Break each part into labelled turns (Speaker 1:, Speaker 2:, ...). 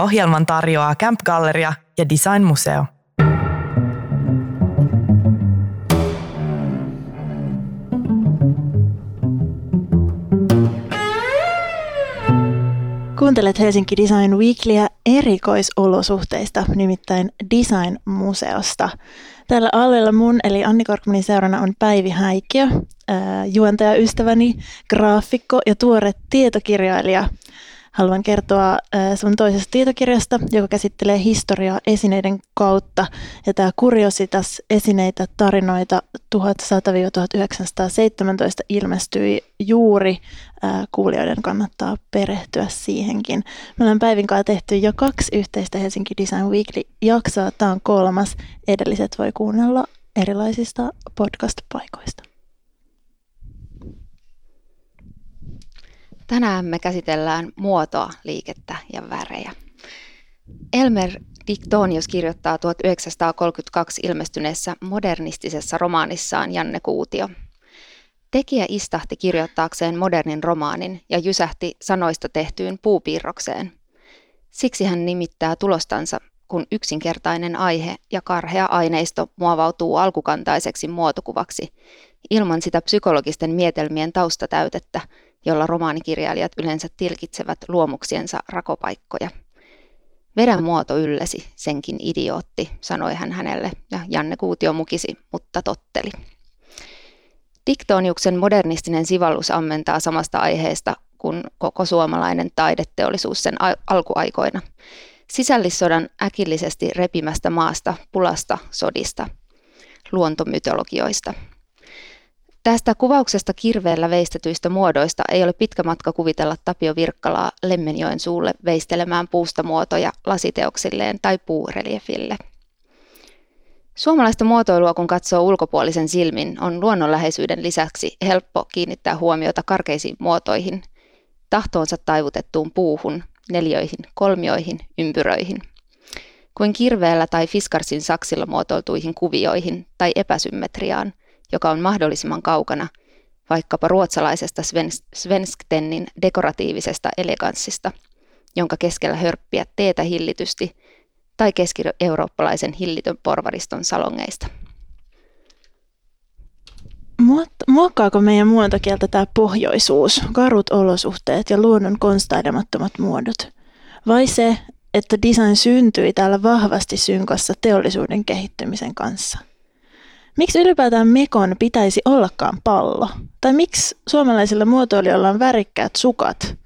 Speaker 1: Ohjelman tarjoaa Camp Galleria ja Design Museo.
Speaker 2: Kuuntelet Helsinki Design Weeklyä erikoisolosuhteista, nimittäin Design-museosta. Tällä alueella mun eli Anni Korkmanin seurana on Päivi Häikkiö, juontajaystäväni, graafikko ja tuore tietokirjailija – haluan kertoa sun toisesta tietokirjasta, joka käsittelee historiaa esineiden kautta. Ja tämä Kuriositas esineitä, tarinoita 1100-1917 ilmestyi juuri. Kuulijoiden kannattaa perehtyä siihenkin. Me ollaan Päivin kanssa tehty jo kaksi yhteistä Helsinki Design Weekly-jaksoa. Tämä on kolmas. Edelliset voi kuunnella erilaisista podcast-paikoista.
Speaker 3: Tänään me käsitellään muotoa, liikettä ja värejä. Elmer Dictonius kirjoittaa 1932 ilmestyneessä modernistisessa romaanissaan Janne Kuutio. Tekijä istahti kirjoittaakseen modernin romaanin ja jysähti sanoista tehtyyn puupiirrokseen. Siksi hän nimittää tulostansa, kun yksinkertainen aihe ja karhea aineisto muovautuu alkukantaiseksi muotokuvaksi, ilman sitä psykologisten mietelmien taustatäytettä, jolla romaanikirjailijat yleensä tilkitsevät luomuksiensa rakopaikkoja. Vedän muoto yllesi, senkin idiootti, sanoi hän hänelle, ja Janne Kuutio mukisi, mutta totteli. Diktoniuksen modernistinen sivallus ammentaa samasta aiheesta kuin koko suomalainen taideteollisuus sen alkuaikoina. Sisällissodan äkillisesti repimästä maasta, pulasta, sodista, luontomytologioista – Tästä kuvauksesta kirveellä veistetyistä muodoista ei ole pitkä matka kuvitella Tapio Virkkalaa Lemmenjoen suulle veistelemään puusta muotoja lasiteoksilleen tai puureliefille. Suomalaista muotoilua, kun katsoo ulkopuolisen silmin, on luonnonläheisyyden lisäksi helppo kiinnittää huomiota karkeisiin muotoihin, tahtoonsa taivutettuun puuhun, neljöihin, kolmioihin, ympyröihin, kuin kirveellä tai fiskarsin saksilla muotoiltuihin kuvioihin tai epäsymmetriaan, joka on mahdollisimman kaukana vaikkapa ruotsalaisesta Svensktennin dekoratiivisesta eleganssista, jonka keskellä hörppiä teetä hillitysti, tai keski-eurooppalaisen hillitön porvariston salongeista.
Speaker 2: Muokkaako meidän muontokieltä tämä pohjoisuus, karut olosuhteet ja luonnon konstailemattomat muodot? Vai se, että design syntyi täällä vahvasti synkossa teollisuuden kehittymisen kanssa – Miksi ylipäätään mekon pitäisi ollakaan pallo? Tai miksi suomalaisilla muotoilijoilla on värikkäät sukat?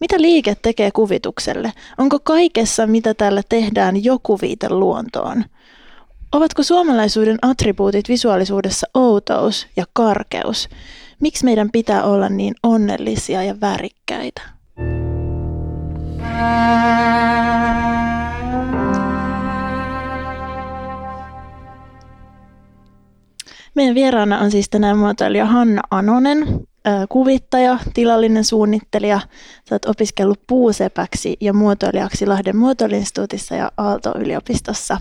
Speaker 2: Mitä liike tekee kuvitukselle? Onko kaikessa, mitä täällä tehdään, joku viite luontoon? Ovatko suomalaisuuden attribuutit visuaalisuudessa outous ja karkeus? Miksi meidän pitää olla niin onnellisia ja värikkäitä? Meidän vieraana on siis tänään muotoilija Hanna Anonen, kuvittaja, tilallinen suunnittelija. Sä oot opiskellut puusepäksi ja muotoilijaksi Lahden muotoilinstituutissa ja Aalto-yliopistossa.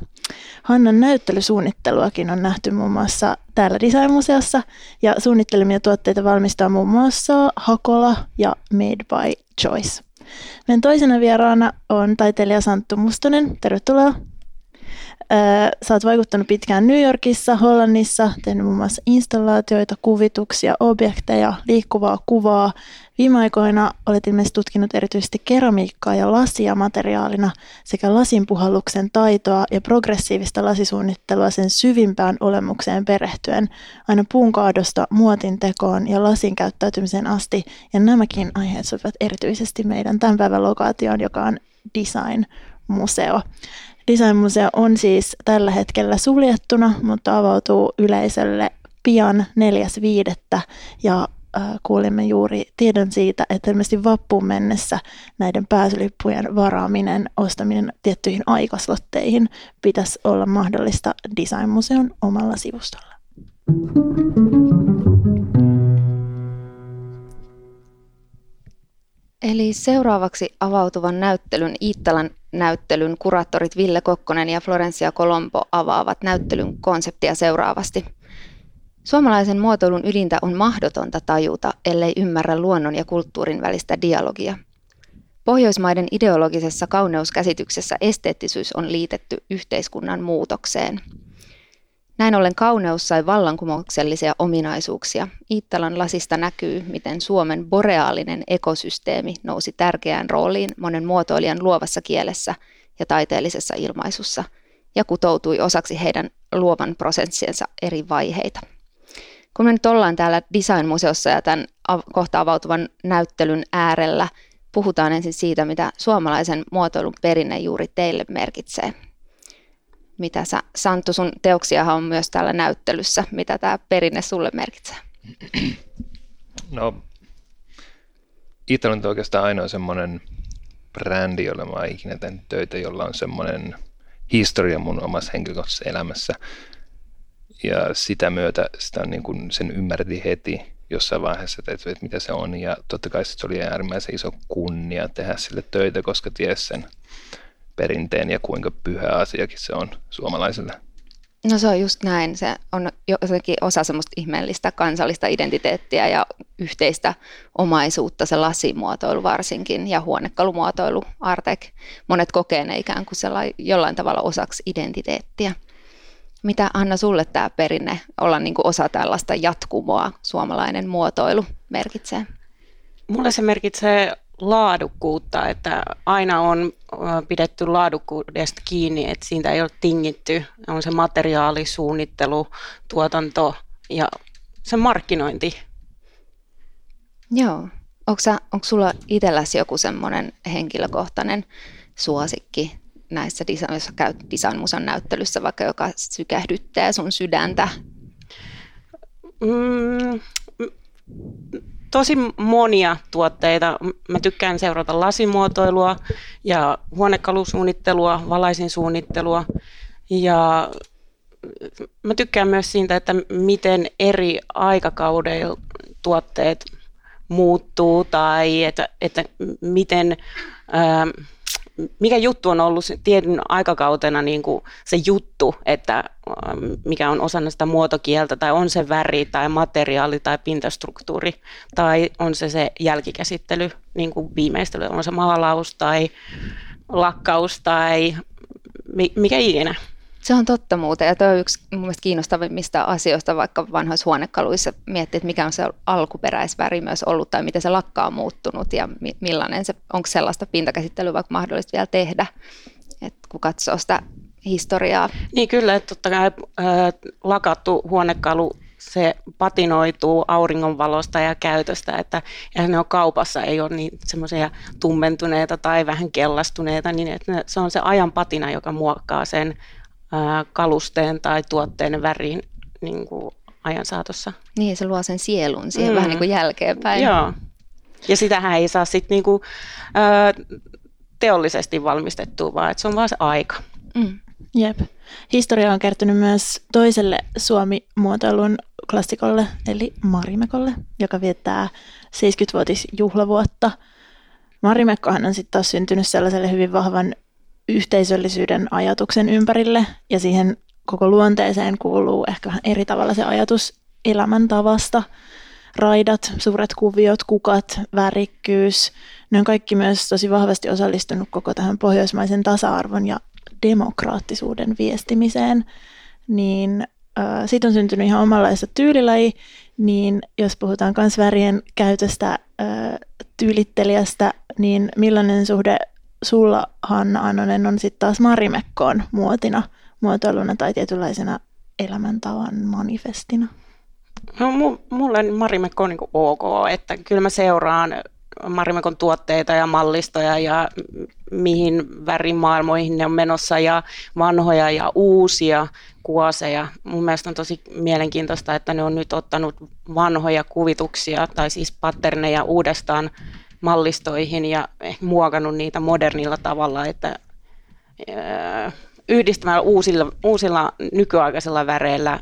Speaker 2: Hannan näyttelysuunnitteluakin on nähty muun muassa täällä Design-museossa ja suunnittelemia tuotteita valmistaa muun muassa Hakola ja Made by Choice. Meidän toisena vieraana on taiteilija Santtu Mustonen. Tervetuloa. Sä oot vaikuttanut pitkään New Yorkissa, Hollannissa, tehnyt muun muassa installaatioita, kuvituksia, objekteja, liikkuvaa kuvaa. Viime aikoina olet ilmeisesti tutkinut erityisesti keramiikkaa ja lasia materiaalina sekä lasinpuhalluksen taitoa ja progressiivista lasisuunnittelua sen syvimpään olemukseen perehtyen, aina puun kaadosta muotin tekoon ja lasin käyttäytymiseen asti. Ja nämäkin aiheet sopivat erityisesti meidän tämän päivän lokaatioon, joka on Design-museo. Designmuseo on siis tällä hetkellä suljettuna, mutta avautuu yleisölle pian 4.5. ja kuulimme juuri tiedon siitä, että ilmeisesti vappuun mennessä näiden pääsylippujen varaaminen, ostaminen tiettyihin aikaslotteihin pitäisi olla mahdollista Designmuseon omalla sivustolla.
Speaker 3: Eli seuraavaksi avautuvan näyttelyn Iittalan näyttelyn kuraattorit Ville Kokkonen ja Florencia Colombo avaavat näyttelyn konseptia seuraavasti. Suomalaisen muotoilun ydintä on mahdotonta tajuta, ellei ymmärrä luonnon ja kulttuurin välistä dialogia. Pohjoismaiden ideologisessa kauneuskäsityksessä esteettisyys on liitetty yhteiskunnan muutokseen. Näin ollen kauneus sai vallankumouksellisia ominaisuuksia. Iittalan lasista näkyy, miten Suomen boreaalinen ekosysteemi nousi tärkeään rooliin monen muotoilijan luovassa kielessä ja taiteellisessa ilmaisussa ja kutoutui osaksi heidän luovan prosessiensa eri vaiheita. Kun me nyt ollaan täällä Design-museossa ja tämän kohta avautuvan näyttelyn äärellä, puhutaan ensin siitä, mitä suomalaisen muotoilun perinne juuri teille merkitsee. Mitä sä, Santtu, sun teoksiahan on myös täällä näyttelyssä. Mitä tämä perinne sulle merkitsee?
Speaker 4: No, Italo on oikeastaan ainoa semmoinen brändi, jolla mä ikinä töitä, jolla on semmoinen historia mun omassa henkilökohtaisessa elämässä. Ja sitä myötä sitä niin kuin sen ymmärti heti jossain vaiheessa, että, että mitä se on. Ja totta kai se oli äärimmäisen iso kunnia tehdä sille töitä, koska ties sen perinteen ja kuinka pyhä asiakin se on suomalaisille.
Speaker 3: No se on just näin. Se on jotenkin osa semmoista ihmeellistä kansallista identiteettiä ja yhteistä omaisuutta, se lasimuotoilu varsinkin ja huonekalumuotoilu, Artek. Monet kokee ne ikään kuin jollain tavalla osaksi identiteettiä. Mitä Anna sulle tämä perinne olla niin kuin osa tällaista jatkumoa suomalainen muotoilu merkitsee?
Speaker 5: Mulle se merkitsee laadukkuutta, että aina on pidetty laadukkuudesta kiinni, että siitä ei ole tingitty. On se materiaali, suunnittelu, tuotanto ja se markkinointi.
Speaker 3: Joo. Onko, sä, onko sulla itselläsi joku semmoinen henkilökohtainen suosikki näissä, jos sä käyt Design näyttelyssä, vaikka joka sykähdyttää sun sydäntä?
Speaker 5: Mm, tosi monia tuotteita. Mä tykkään seurata lasimuotoilua ja huonekalusuunnittelua, valaisinsuunnittelua ja mä tykkään myös siitä, että miten eri aikakaudella tuotteet muuttuu tai että, että miten, ää, mikä juttu on ollut tietyn aikakautena niin kuin se juttu, että mikä on osana sitä muotokieltä, tai on se väri tai materiaali tai pintastruktuuri, tai on se se jälkikäsittely, niin kuin viimeistely, on se maalaus tai lakkaus tai mikä ikinä.
Speaker 3: Se on totta muuten, ja tuo on yksi mun mielestä kiinnostavimmista asioista, vaikka vanhoissa huonekaluissa miettii, että mikä on se alkuperäisväri myös ollut, tai miten se lakka on muuttunut, ja millainen se, onko sellaista pintakäsittelyä vaikka mahdollista vielä tehdä, että kun katsoo sitä historiaa.
Speaker 5: Niin kyllä, että totta kai äh, lakattu huonekalu se patinoituu auringonvalosta ja käytöstä, että eihän ne ole kaupassa, ei ole niin semmoisia tummentuneita tai vähän kellastuneita, niin että se on se ajan patina, joka muokkaa sen kalusteen tai tuotteen väriin niin kuin ajan saatossa.
Speaker 3: Niin, se luo sen sielun siihen mm. vähän niin kuin jälkeenpäin.
Speaker 5: Joo. Ja sitähän ei saa sitten niin kuin, teollisesti valmistettua, vaan että se on vaan se aika.
Speaker 2: Mm. Jep. Historia on kertynyt myös toiselle Suomi-muotoilun klassikolle, eli Marimekolle, joka viettää 70-vuotisjuhlavuotta. Marimekkohan on sitten taas syntynyt sellaiselle hyvin vahvan yhteisöllisyyden ajatuksen ympärille ja siihen koko luonteeseen kuuluu ehkä eri tavalla se ajatus elämäntavasta. Raidat, suuret kuviot, kukat, värikkyys, ne on kaikki myös tosi vahvasti osallistunut koko tähän pohjoismaisen tasa-arvon ja demokraattisuuden viestimiseen. Niin äh, siitä on syntynyt ihan omanlaista tyylilaji, niin jos puhutaan myös värien käytöstä äh, tyylittelijästä, niin millainen suhde sulla, Hanna Anonen, on sitten taas Marimekkoon muotina, muotoiluna tai tietynlaisena elämäntavan manifestina?
Speaker 5: No, mulle Marimekko on niin ok, että kyllä mä seuraan Marimekon tuotteita ja mallistoja ja mihin värimaailmoihin ne on menossa ja vanhoja ja uusia kuoseja. Mun mielestä on tosi mielenkiintoista, että ne on nyt ottanut vanhoja kuvituksia tai siis patterneja uudestaan mallistoihin ja muokannut niitä modernilla tavalla, että yhdistämällä uusilla, uusilla nykyaikaisilla väreillä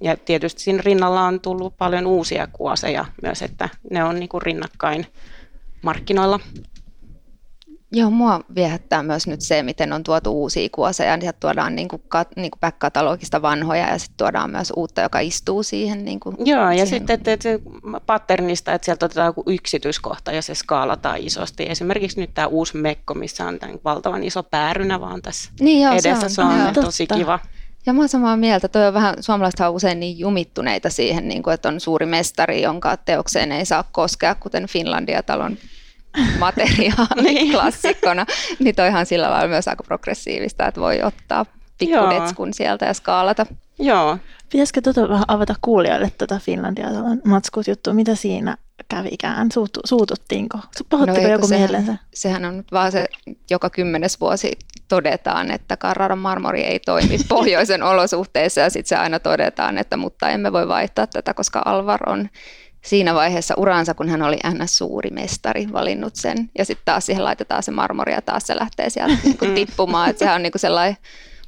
Speaker 5: ja tietysti siinä rinnalla on tullut paljon uusia kuoseja myös, että ne on niin kuin rinnakkain markkinoilla.
Speaker 3: Joo, mua viehättää myös nyt se, miten on tuotu uusia kuoseja. Sieltä tuodaan niin kuin, niin kuin back-katalogista vanhoja ja sitten tuodaan myös uutta, joka istuu siihen. Niin kuin,
Speaker 5: Joo, ja
Speaker 3: siihen.
Speaker 5: sitten että, että patternista, että sieltä otetaan joku yksityiskohta ja se skaalataan isosti. Esimerkiksi nyt tämä uusi mekko, missä on tämän valtavan iso päärynä vaan tässä
Speaker 3: niin joo,
Speaker 5: edessä. Se on, se on tosi
Speaker 2: Totta.
Speaker 5: kiva.
Speaker 3: Ja mä oon samaa mieltä. Toi on vähän, suomalaiset on usein niin jumittuneita siihen, niin kuin, että on suuri mestari, jonka teokseen ei saa koskea, kuten Finlandia-talon materiaali
Speaker 5: Niin.
Speaker 3: klassikkona. Niin toihan sillä lailla myös aika progressiivista, että voi ottaa pikkudetskun sieltä ja skaalata.
Speaker 5: Joo,
Speaker 2: Pitäisikö tuota vähän avata kuulijoille tuota Finlandia matskut juttu, mitä siinä kävikään? Suutu, suututtiinko? Pahoittiko
Speaker 3: eikö
Speaker 2: joku
Speaker 3: sehän-
Speaker 2: mielensä?
Speaker 3: Sehän on nyt vaan se, joka kymmenes vuosi todetaan, että Carraran marmori ei toimi pohjoisen olosuhteissa ja sitten se aina todetaan, että mutta emme voi vaihtaa tätä, koska Alvar on siinä vaiheessa uransa, kun hän oli ns. suuri mestari, valinnut sen. Ja sitten taas siihen laitetaan se marmori ja taas se lähtee sieltä niin kuin tippumaan. Että sehän on niin kuin sellainen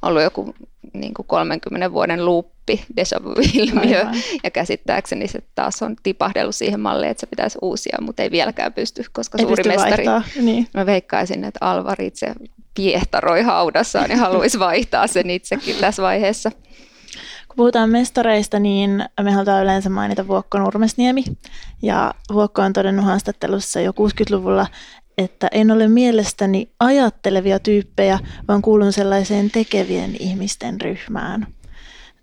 Speaker 3: ollut joku niin kuin 30 vuoden luuppi, déjà vu-ilmiö.
Speaker 2: Aivan.
Speaker 3: Ja käsittääkseni se taas on tipahdellut siihen malliin, että se pitäisi uusia, mutta ei vieläkään pysty, koska
Speaker 2: Ei
Speaker 3: suuri
Speaker 2: pysty
Speaker 3: mestari
Speaker 2: vaihtaa. Niin.
Speaker 3: Mä veikkaisin, että Alvar itse piehtaroi haudassaan ja haluaisi vaihtaa sen itsekin tässä vaiheessa.
Speaker 2: Kun puhutaan mestareista, niin me halutaan yleensä mainita Vuokko Nurmesniemi. Ja Vuokko on todennut haastattelussa jo 60-luvulla, että en ole mielestäni ajattelevia tyyppejä, vaan kuulun sellaiseen tekevien ihmisten ryhmään.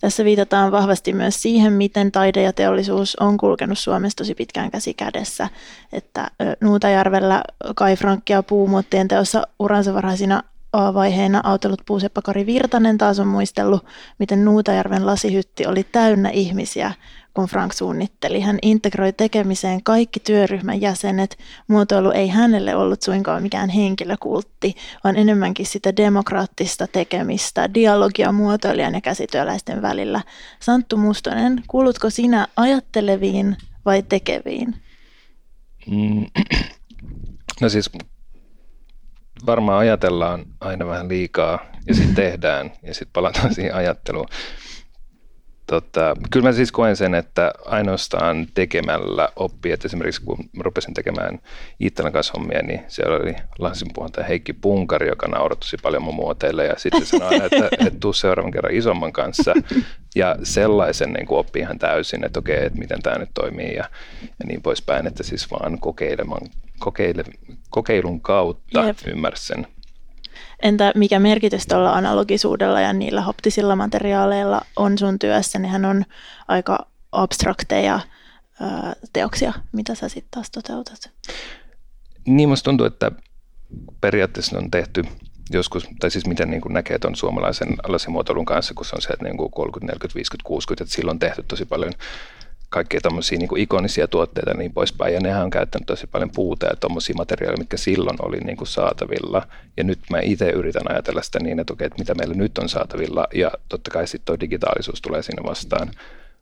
Speaker 2: Tässä viitataan vahvasti myös siihen, miten taide ja teollisuus on kulkenut Suomessa tosi pitkään käsi kädessä. Että Nuutajärvellä Kai Frankki ja puumuottien teossa uransa varhaisina vaiheina autellut puuseppa Kari Virtanen taas on muistellut, miten Nuutajärven lasihytti oli täynnä ihmisiä, kun Frank suunnitteli. Hän integroi tekemiseen kaikki työryhmän jäsenet. Muotoilu ei hänelle ollut suinkaan mikään henkilökultti, vaan enemmänkin sitä demokraattista tekemistä, dialogia muotoilijan ja käsityöläisten välillä. Santtu Mustonen, kuulutko sinä ajatteleviin vai tekeviin?
Speaker 4: Mm. No siis varmaan ajatellaan aina vähän liikaa ja sitten tehdään ja sitten palataan siihen ajatteluun. Tota, kyllä mä siis koen sen, että ainoastaan tekemällä oppii, että esimerkiksi kun rupesin tekemään Iittalan kanssa hommia, niin siellä oli Lansinpuhontaja Heikki Punkari, joka naurattusi paljon mun muoteille ja sitten sanoi että, että tuu seuraavan kerran isomman kanssa ja sellaisen niin oppii ihan täysin, että okei, että miten tämä nyt toimii ja, ja niin poispäin, että siis vaan kokeilemaan, kokeile, kokeilun kautta
Speaker 2: Jep.
Speaker 4: ymmärsi sen.
Speaker 2: Entä mikä merkitys tuolla analogisuudella ja niillä haptisilla materiaaleilla on sun työssä? Nehän on aika abstrakteja ö, teoksia, mitä sä sitten taas toteutat.
Speaker 4: Niin musta tuntuu, että periaatteessa on tehty joskus, tai siis miten niin kuin näkee tuon suomalaisen lasimuotoilun kanssa, kun se on se, että niin kuin 30, 40, 50, 60, että silloin on tehty tosi paljon kaikkia tämmöisiä niin ikonisia tuotteita ja niin poispäin, ja nehän on käyttänyt tosi paljon puuta ja tuommoisia materiaaleja, mitkä silloin oli niin kuin saatavilla, ja nyt mä itse yritän ajatella sitä niin, että okei, että mitä meillä nyt on saatavilla, ja totta kai sitten tuo digitaalisuus tulee sinne vastaan,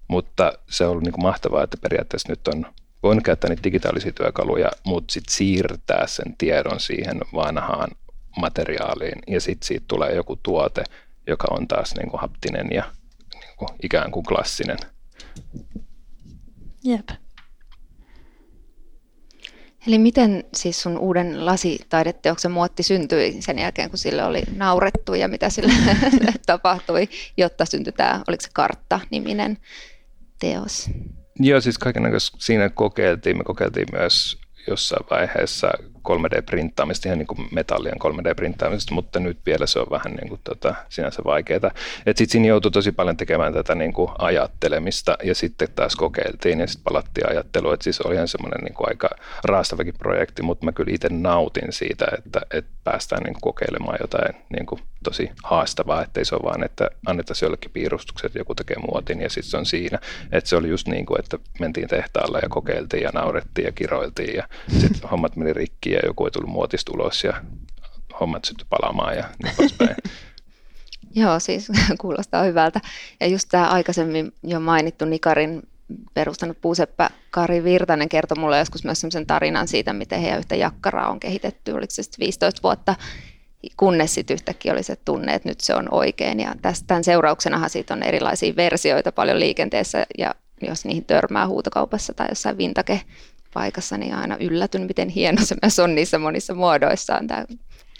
Speaker 4: mutta se on ollut niin kuin mahtavaa, että periaatteessa nyt on voinut käyttää niitä digitaalisia työkaluja, mutta sitten siirtää sen tiedon siihen vanhaan materiaaliin, ja sitten siitä tulee joku tuote, joka on taas niin kuin haptinen ja niin kuin ikään kuin klassinen.
Speaker 2: Jep.
Speaker 3: Eli miten siis sun uuden lasitaideteoksen muotti syntyi sen jälkeen, kun sille oli naurettu ja mitä sille tapahtui, jotta syntyi tämä, oliko se Kartta-niminen teos?
Speaker 4: Joo, siis kaikenlaista siinä kokeiltiin. Me kokeiltiin myös jossain vaiheessa 3D-printtaamista, ihan niin kuin metallien 3D-printtaamista, mutta nyt vielä se on vähän niin kuin tota, sinänsä vaikeaa. Sitten siinä joutui tosi paljon tekemään tätä niin kuin ajattelemista ja sitten taas kokeiltiin ja sitten palattiin ajatteluun. Et siis oli ihan semmoinen niin kuin aika raastavakin projekti, mutta mä kyllä itse nautin siitä, että, että päästään niin kuin kokeilemaan jotain niin kuin tosi haastavaa, ettei se ole vaan, että annettaisiin jollekin piirustukset, joku tekee muotin ja sitten se on siinä. Että se oli just niin kuin, että mentiin tehtaalle ja kokeiltiin ja naurettiin ja kiroiltiin ja sitten hommat meni rikki ja joku ei tullut muotista ulos ja hommat syttyi palaamaan ja niin poispäin.
Speaker 3: Joo, siis kuulostaa hyvältä. Ja just tämä aikaisemmin jo mainittu Nikarin perustanut puuseppä Kari Virtanen kertoi mulle joskus myös sellaisen tarinan siitä, miten heidän yhtä jakkaraa on kehitetty, oliko se sitten 15 vuotta, kunnes sitten yhtäkkiä oli se tunne, että nyt se on oikein. Ja tästä, tämän seurauksenahan siitä on erilaisia versioita paljon liikenteessä, ja jos niihin törmää huutokaupassa tai jossain vintage paikassa, niin aina yllätyn, miten hieno se myös on niissä monissa muodoissaan, tämä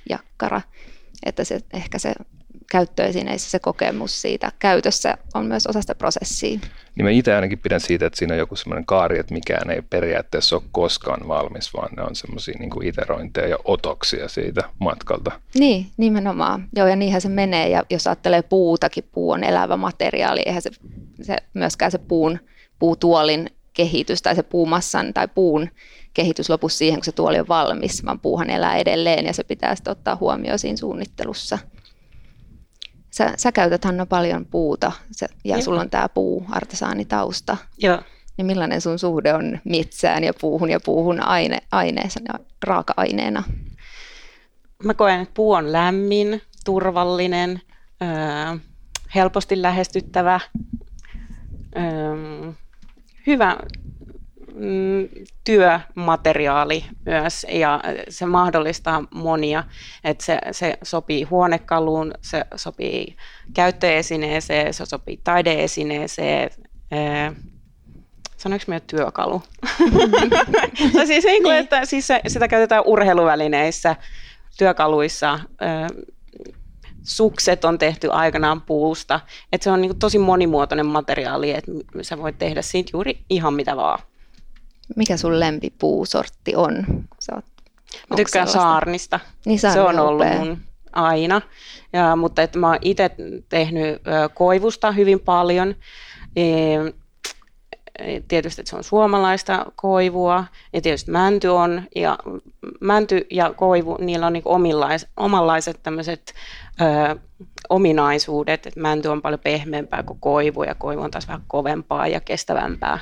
Speaker 3: jakkara. Että se, ehkä se käyttöesineissä se kokemus siitä käytössä on myös osa sitä prosessia.
Speaker 4: Niin mä itse ainakin pidän siitä, että siinä on joku semmoinen kaari, että mikään ei periaatteessa ole koskaan valmis, vaan ne on semmoisia niin iterointeja ja otoksia siitä matkalta.
Speaker 3: Niin, nimenomaan. Joo, ja niinhän se menee. Ja jos ajattelee puutakin, puu on elävä materiaali, eihän se, se myöskään se puun, puutuolin kehitys tai se puumassan tai puun kehitys lopu siihen, kun se tuoli on valmis, vaan puuhan elää edelleen ja se pitää sitten ottaa huomioon siinä suunnittelussa. Sä, sä käytät Hanna paljon puuta se, ja Joo. sulla on tämä puu artesaanitausta.
Speaker 5: Joo.
Speaker 3: Ja millainen sun suhde on metsään ja puuhun ja puuhun aine, aineena, raaka-aineena?
Speaker 5: Mä koen, että puu on lämmin, turvallinen, öö, helposti lähestyttävä, öö, hyvä mm, työmateriaali myös ja se mahdollistaa monia, että se, se sopii huonekaluun, se sopii käyttöesineeseen, se sopii taideesineeseen, sanoinko minä työkalu? no siis, niin kuin, että, siis se, sitä käytetään urheiluvälineissä, työkaluissa, sukset on tehty aikanaan puusta, että se on niin kuin tosi monimuotoinen materiaali, että sä voit tehdä siitä juuri ihan mitä vaan.
Speaker 3: Mikä sun lempipuusortti on? Sä oot,
Speaker 5: mä tykkään saarnista. Niin, se on ollut upea. mun aina. Ja, mutta että mä oon itse tehnyt koivusta hyvin paljon. E, tietysti, että se on suomalaista koivua ja tietysti mänty on ja mänty ja koivu, niillä on niin omilais, omanlaiset tämmöiset ö, ominaisuudet, että mänty on paljon pehmeämpää kuin koivu ja koivu on taas vähän kovempaa ja kestävämpää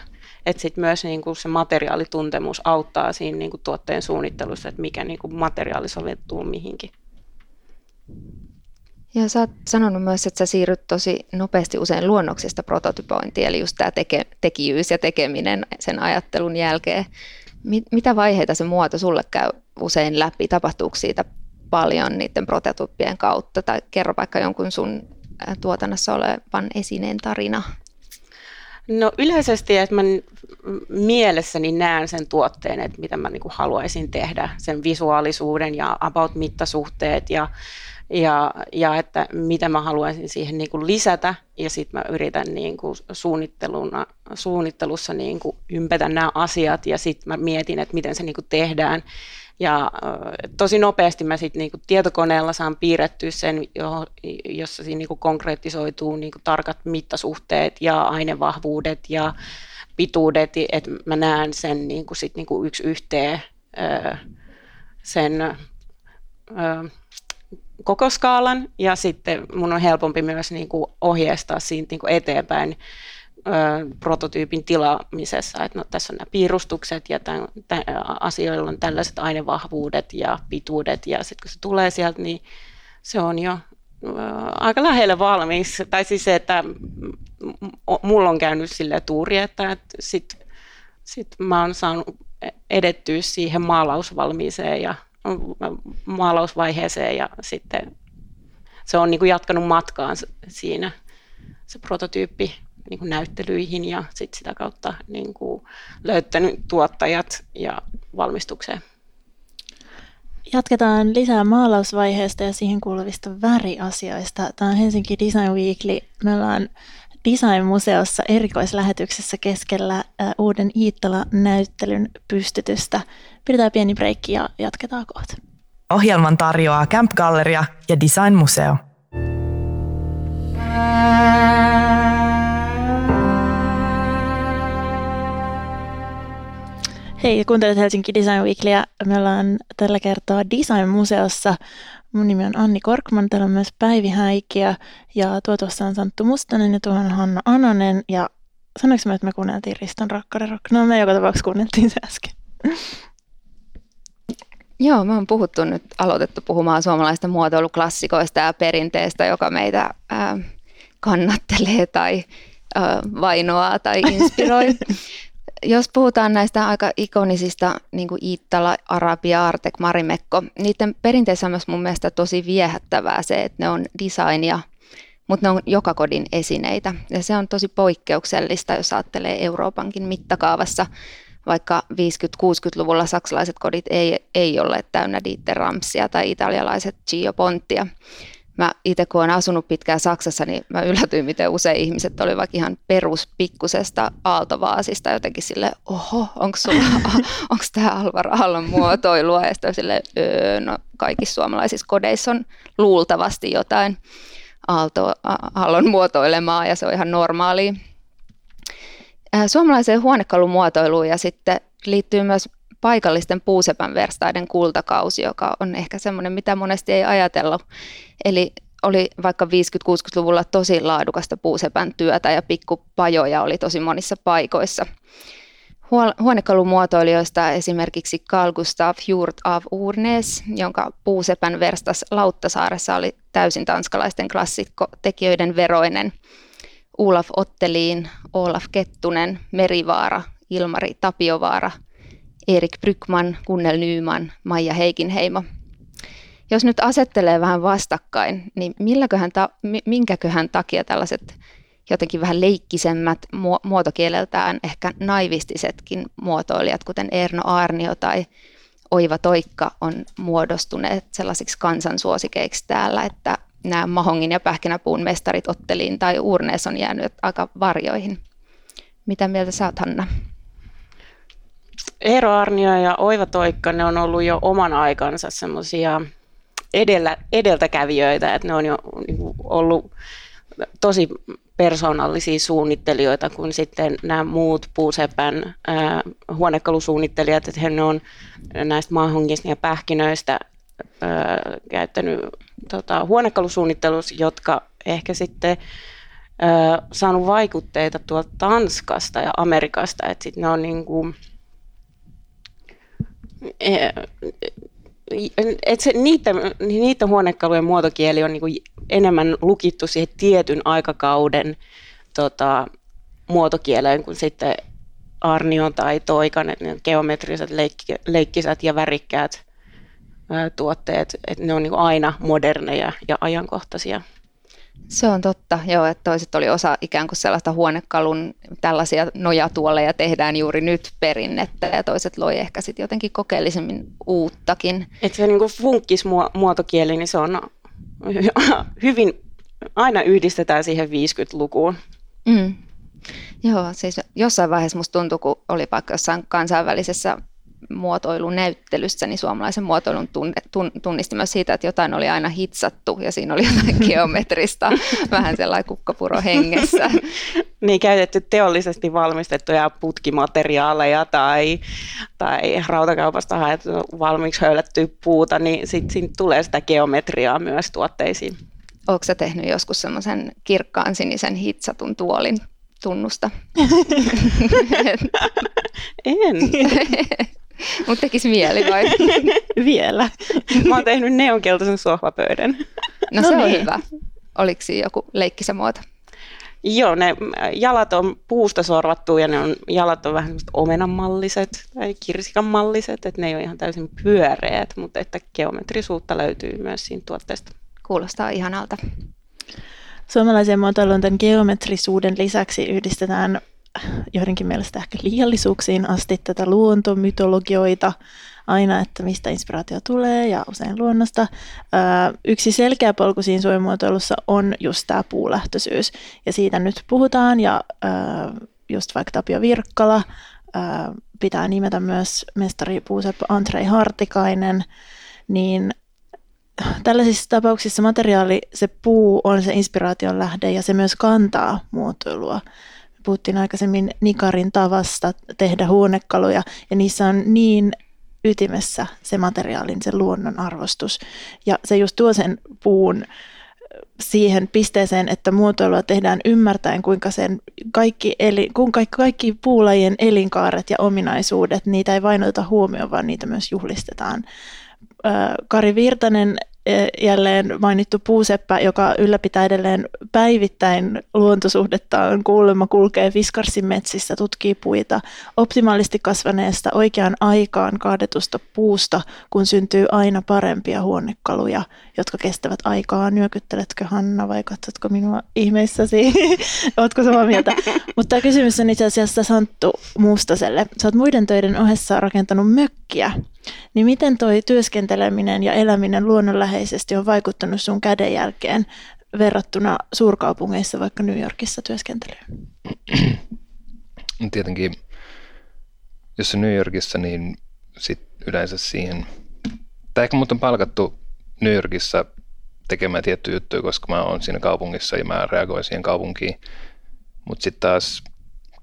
Speaker 5: että sitten myös niin kuin se materiaalituntemus auttaa siinä niin kuin tuotteen suunnittelussa, että mikä niin kuin materiaali soveltuu mihinkin.
Speaker 3: Ja sä oot sanonut myös, että sä siirryt tosi nopeasti usein luonnoksista prototypointiin, eli just tämä teke, tekijyys ja tekeminen sen ajattelun jälkeen. Mit, mitä vaiheita se muoto sulle käy usein läpi? Tapahtuuko siitä paljon niiden prototyyppien kautta? Tai kerro vaikka jonkun sun tuotannossa olevan esineen tarina.
Speaker 5: No yleisesti, että mä mielessäni näen sen tuotteen, että mitä mä niinku haluaisin tehdä, sen visuaalisuuden ja about-mittasuhteet ja, ja, ja että mitä mä haluaisin siihen niinku lisätä ja sitten mä yritän niinku suunnitteluna, suunnittelussa niinku ympätä nämä asiat ja sitten mä mietin, että miten se niinku tehdään. Ja tosi nopeasti mä sitten niinku tietokoneella saan piirrettyä sen, jossa siinä niinku konkretisoituu niinku tarkat mittasuhteet ja ainevahvuudet ja pituudet, että mä näen sen niinku sit niinku yksi yhteen sen koko skaalan ja sitten mun on helpompi myös niinku ohjeistaa siitä niinku eteenpäin prototyypin tilaamisessa, että no, tässä on nämä piirustukset ja tämän, tämän, asioilla on tällaiset ainevahvuudet ja pituudet ja sitten kun se tulee sieltä, niin se on jo aika lähelle valmis. Tai siis se, että mulla on käynyt sille tuuri, että, että sitten sit mä oon saanut edettyä siihen maalausvalmiiseen ja maalausvaiheeseen ja sitten se on niin kuin jatkanut matkaan siinä se prototyyppi niin kuin näyttelyihin ja sit sitä kautta niin kuin löytänyt tuottajat ja valmistukseen.
Speaker 2: Jatketaan lisää maalausvaiheesta ja siihen kuuluvista väriasioista. Tämä on Helsinki Design Weekly. Me ollaan Design-museossa erikoislähetyksessä keskellä uuden Iittala-näyttelyn pystytystä. Pidetään pieni breikki ja jatketaan kohta.
Speaker 1: Ohjelman tarjoaa Camp Galleria ja Design Museo.
Speaker 2: Hei, kuuntelet Helsinki Design Weeklyä. Me ollaan tällä kertaa Design-museossa. Mun nimi on Anni Korkman, täällä on myös Päivi Häikkiä ja tuo tuossa on Santtu Mustonen ja tuohon Hanna Anonen. Ja sanoinko mä, että me kuunneltiin Riston Rakkauden Rock? No me joka tapauksessa kuunneltiin se äsken.
Speaker 3: Joo, me on puhuttu nyt, aloitettu puhumaan suomalaista muotoiluklassikoista ja perinteestä, joka meitä ää, kannattelee tai ää, vainoaa tai inspiroi. jos puhutaan näistä aika ikonisista, niin kuin Iittala, Arabia, Artek, Marimekko, niiden perinteissä on myös mun mielestä tosi viehättävää se, että ne on designia, mutta ne on joka kodin esineitä. Ja se on tosi poikkeuksellista, jos ajattelee Euroopankin mittakaavassa, vaikka 50-60-luvulla saksalaiset kodit ei, ei ole täynnä Dieter Ramsia tai italialaiset Gio Ponttia. Mä itse kun olen asunut pitkään Saksassa, niin mä yllätyin, miten usein ihmiset olivat ihan peruspikkusesta aaltovaasista jotenkin sille, oho, onko onko tämä Alvar Aallon muotoilua? Ja sitten sille, öö, no kaikissa suomalaisissa kodeissa on luultavasti jotain Aalto, Aallon muotoilemaa ja se on ihan normaalia. Suomalaiseen huonekalumuotoiluun ja sitten liittyy myös paikallisten puusepän verstaiden kultakausi, joka on ehkä semmoinen, mitä monesti ei ajatella. Eli oli vaikka 50-60-luvulla tosi laadukasta puusepän työtä ja pikkupajoja oli tosi monissa paikoissa. Huonekalumuotoilijoista esimerkiksi Carl Gustav Hjort av Urnes, jonka puusepän verstas Lauttasaaressa oli täysin tanskalaisten klassikko tekijöiden veroinen. Olaf Otteliin, Olaf Kettunen, Merivaara, Ilmari Tapiovaara – Erik Brykman, Kunnel Nyman, Maija Heikinheimo. Jos nyt asettelee vähän vastakkain, niin milläköhän ta- minkäköhän takia tällaiset jotenkin vähän leikkisemmät muotokieleltään ehkä naivistisetkin muotoilijat, kuten Erno Arnio tai Oiva Toikka, on muodostuneet sellaisiksi kansansuosikeiksi täällä, että nämä Mahongin ja Pähkinäpuun mestarit Otteliin tai Urnees on jäänyt aika varjoihin. Mitä mieltä sä oot, Hanna?
Speaker 5: Eero Arnio ja Oiva Toikka, ne on ollut jo oman aikansa semmoisia edellä, edeltäkävijöitä, että ne on jo niinku ollut tosi persoonallisia suunnittelijoita kuin sitten nämä muut puusepän äh, huonekalusuunnittelijat, että he on näistä maahongista ja pähkinöistä äh, käyttänyt tota, huonekalusuunnittelussa, jotka ehkä sitten äh, saanut vaikutteita tuolta Tanskasta ja Amerikasta, että sitten ne on niin kuin, et se, niitä, niitä huonekalujen muotokieli on niin enemmän lukittu siihen tietyn aikakauden tota, muotokieleen kuin sitten Arnion tai Toikan, että ne geometriset, leikki, leikkisät ja värikkäät ää, tuotteet, että ne on niin aina moderneja ja ajankohtaisia.
Speaker 3: Se on totta, joo, että toiset oli osa ikään kuin sellaista huonekalun tällaisia nojatuoleja tehdään juuri nyt perinnettä ja toiset loi ehkä sitten jotenkin kokeellisemmin uuttakin.
Speaker 5: Että se niin kuin funkkismuotokieli, niin se on hyvin, aina yhdistetään siihen 50-lukuun. Mm.
Speaker 3: Joo, siis jossain vaiheessa musta tuntui, kun oli vaikka jossain kansainvälisessä muotoilunäyttelyssä, niin suomalaisen muotoilun tunnisti myös siitä, että jotain oli aina hitsattu ja siinä oli jotain geometrista, vähän sellainen kukkapuro hengessä.
Speaker 5: niin käytetty teollisesti valmistettuja putkimateriaaleja tai, tai rautakaupasta haettu valmiiksi höylättyä puuta, niin sitten siinä tulee sitä geometriaa myös tuotteisiin.
Speaker 3: Oletko tehnyt joskus semmoisen kirkkaan sinisen hitsatun tuolin tunnusta?
Speaker 5: en.
Speaker 3: Mutta tekisi mieli vai?
Speaker 5: Vielä. Mä oon tehnyt neonkeltaisen sohvapöydän.
Speaker 3: No, no se niin. on hyvä. Oliko siinä joku leikkisä muoto?
Speaker 5: Joo, ne jalat on puusta sorvattu ja ne on, jalat on vähän omenanmalliset tai kirsikanmalliset, että ne ei ole ihan täysin pyöreät, mutta että geometrisuutta löytyy myös siinä tuotteesta.
Speaker 3: Kuulostaa ihanalta.
Speaker 2: Suomalaisen muotoilun tämän geometrisuuden lisäksi yhdistetään joidenkin mielestä ehkä liiallisuuksiin asti tätä luontomytologioita, aina, että mistä inspiraatio tulee ja usein luonnosta. Yksi selkeä polku siinä suojamuotoilussa on just tämä puulähtöisyys ja siitä nyt puhutaan ja just vaikka Tapio Virkkala pitää nimetä myös mestari puuseppä Andrei Hartikainen, niin tällaisissa tapauksissa materiaali, se puu on se inspiraation lähde ja se myös kantaa muotoilua puhuttiin aikaisemmin Nikarin tavasta tehdä huonekaluja, ja niissä on niin ytimessä se materiaalin, se luonnon arvostus. Ja se just tuo sen puun siihen pisteeseen, että muotoilua tehdään ymmärtäen, kuinka sen kaikki, eli, kuinka kaikki puulajien elinkaaret ja ominaisuudet, niitä ei vain oteta huomioon, vaan niitä myös juhlistetaan. Kari Virtanen jälleen mainittu puuseppä, joka ylläpitää edelleen päivittäin luontosuhdettaan, kuulemma kulkee Viskarsin metsissä, tutkii puita optimaalisti kasvaneesta oikeaan aikaan kaadetusta puusta, kun syntyy aina parempia huonekaluja, jotka kestävät aikaa. Nyökytteletkö Hanna vai katsotko minua ihmeissäsi? Oletko samaa mieltä? Mutta tämä kysymys on itse asiassa Santtu Mustaselle. Sä oot muiden töiden ohessa rakentanut mökkiä. Niin miten toi työskenteleminen ja eläminen luonnonläheisesti on vaikuttanut sun kädenjälkeen verrattuna suurkaupungeissa, vaikka New Yorkissa työskentelyyn?
Speaker 4: Tietenkin, jos on New Yorkissa, niin sit yleensä siihen, tai ehkä mut on palkattu New Yorkissa tekemään tiettyjä juttuja, koska mä oon siinä kaupungissa ja mä reagoin siihen kaupunkiin. Mutta sitten taas,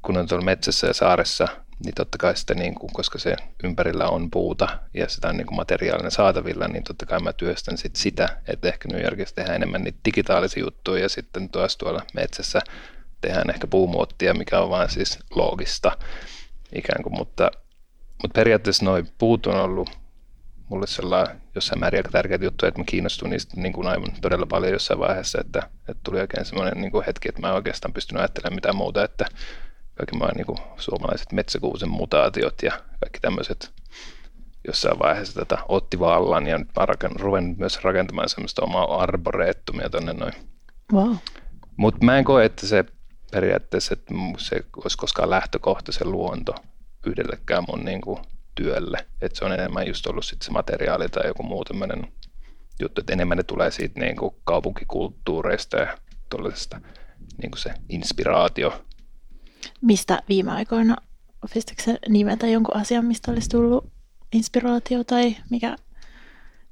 Speaker 4: kun on tuolla metsässä ja saaressa, niin totta kai sitten, niin kuin, koska se ympärillä on puuta ja sitä on niin kuin materiaalinen saatavilla, niin totta kai mä työstän sit sitä, että ehkä New Yorkissa tehdään enemmän niitä digitaalisia juttuja ja sitten tuossa tuolla metsässä tehdään ehkä puumuottia, mikä on vaan siis loogista ikään kuin, mutta, mutta periaatteessa noin puut on ollut mulle sellainen jossain määrin aika tärkeitä juttuja, että mä kiinnostuin niistä niin kuin aivan todella paljon jossain vaiheessa, että, että tuli oikein semmoinen niin kuin hetki, että mä en oikeastaan pystynyt ajattelemaan mitään muuta, että kaikki maan niin kuin suomalaiset metsäkuusen mutaatiot ja kaikki tämmöiset jossain vaiheessa tätä otti vallan ja nyt mä olen ruvennut myös rakentamaan semmoista omaa arboreettumia tonne noin.
Speaker 2: Wow.
Speaker 4: Mutta mä en koe, että se periaatteessa, että se olisi koskaan lähtökohta se luonto yhdellekään mun niin kuin työlle. Että se on enemmän just ollut sit se materiaali tai joku muu tämmöinen juttu, että enemmän ne tulee siitä niin kuin kaupunkikulttuureista ja tuollaisesta niin kuin se inspiraatio.
Speaker 2: Mistä viime aikoina, pystytkö nimetä jonkun asian, mistä olisi tullut inspiraatio tai mikä,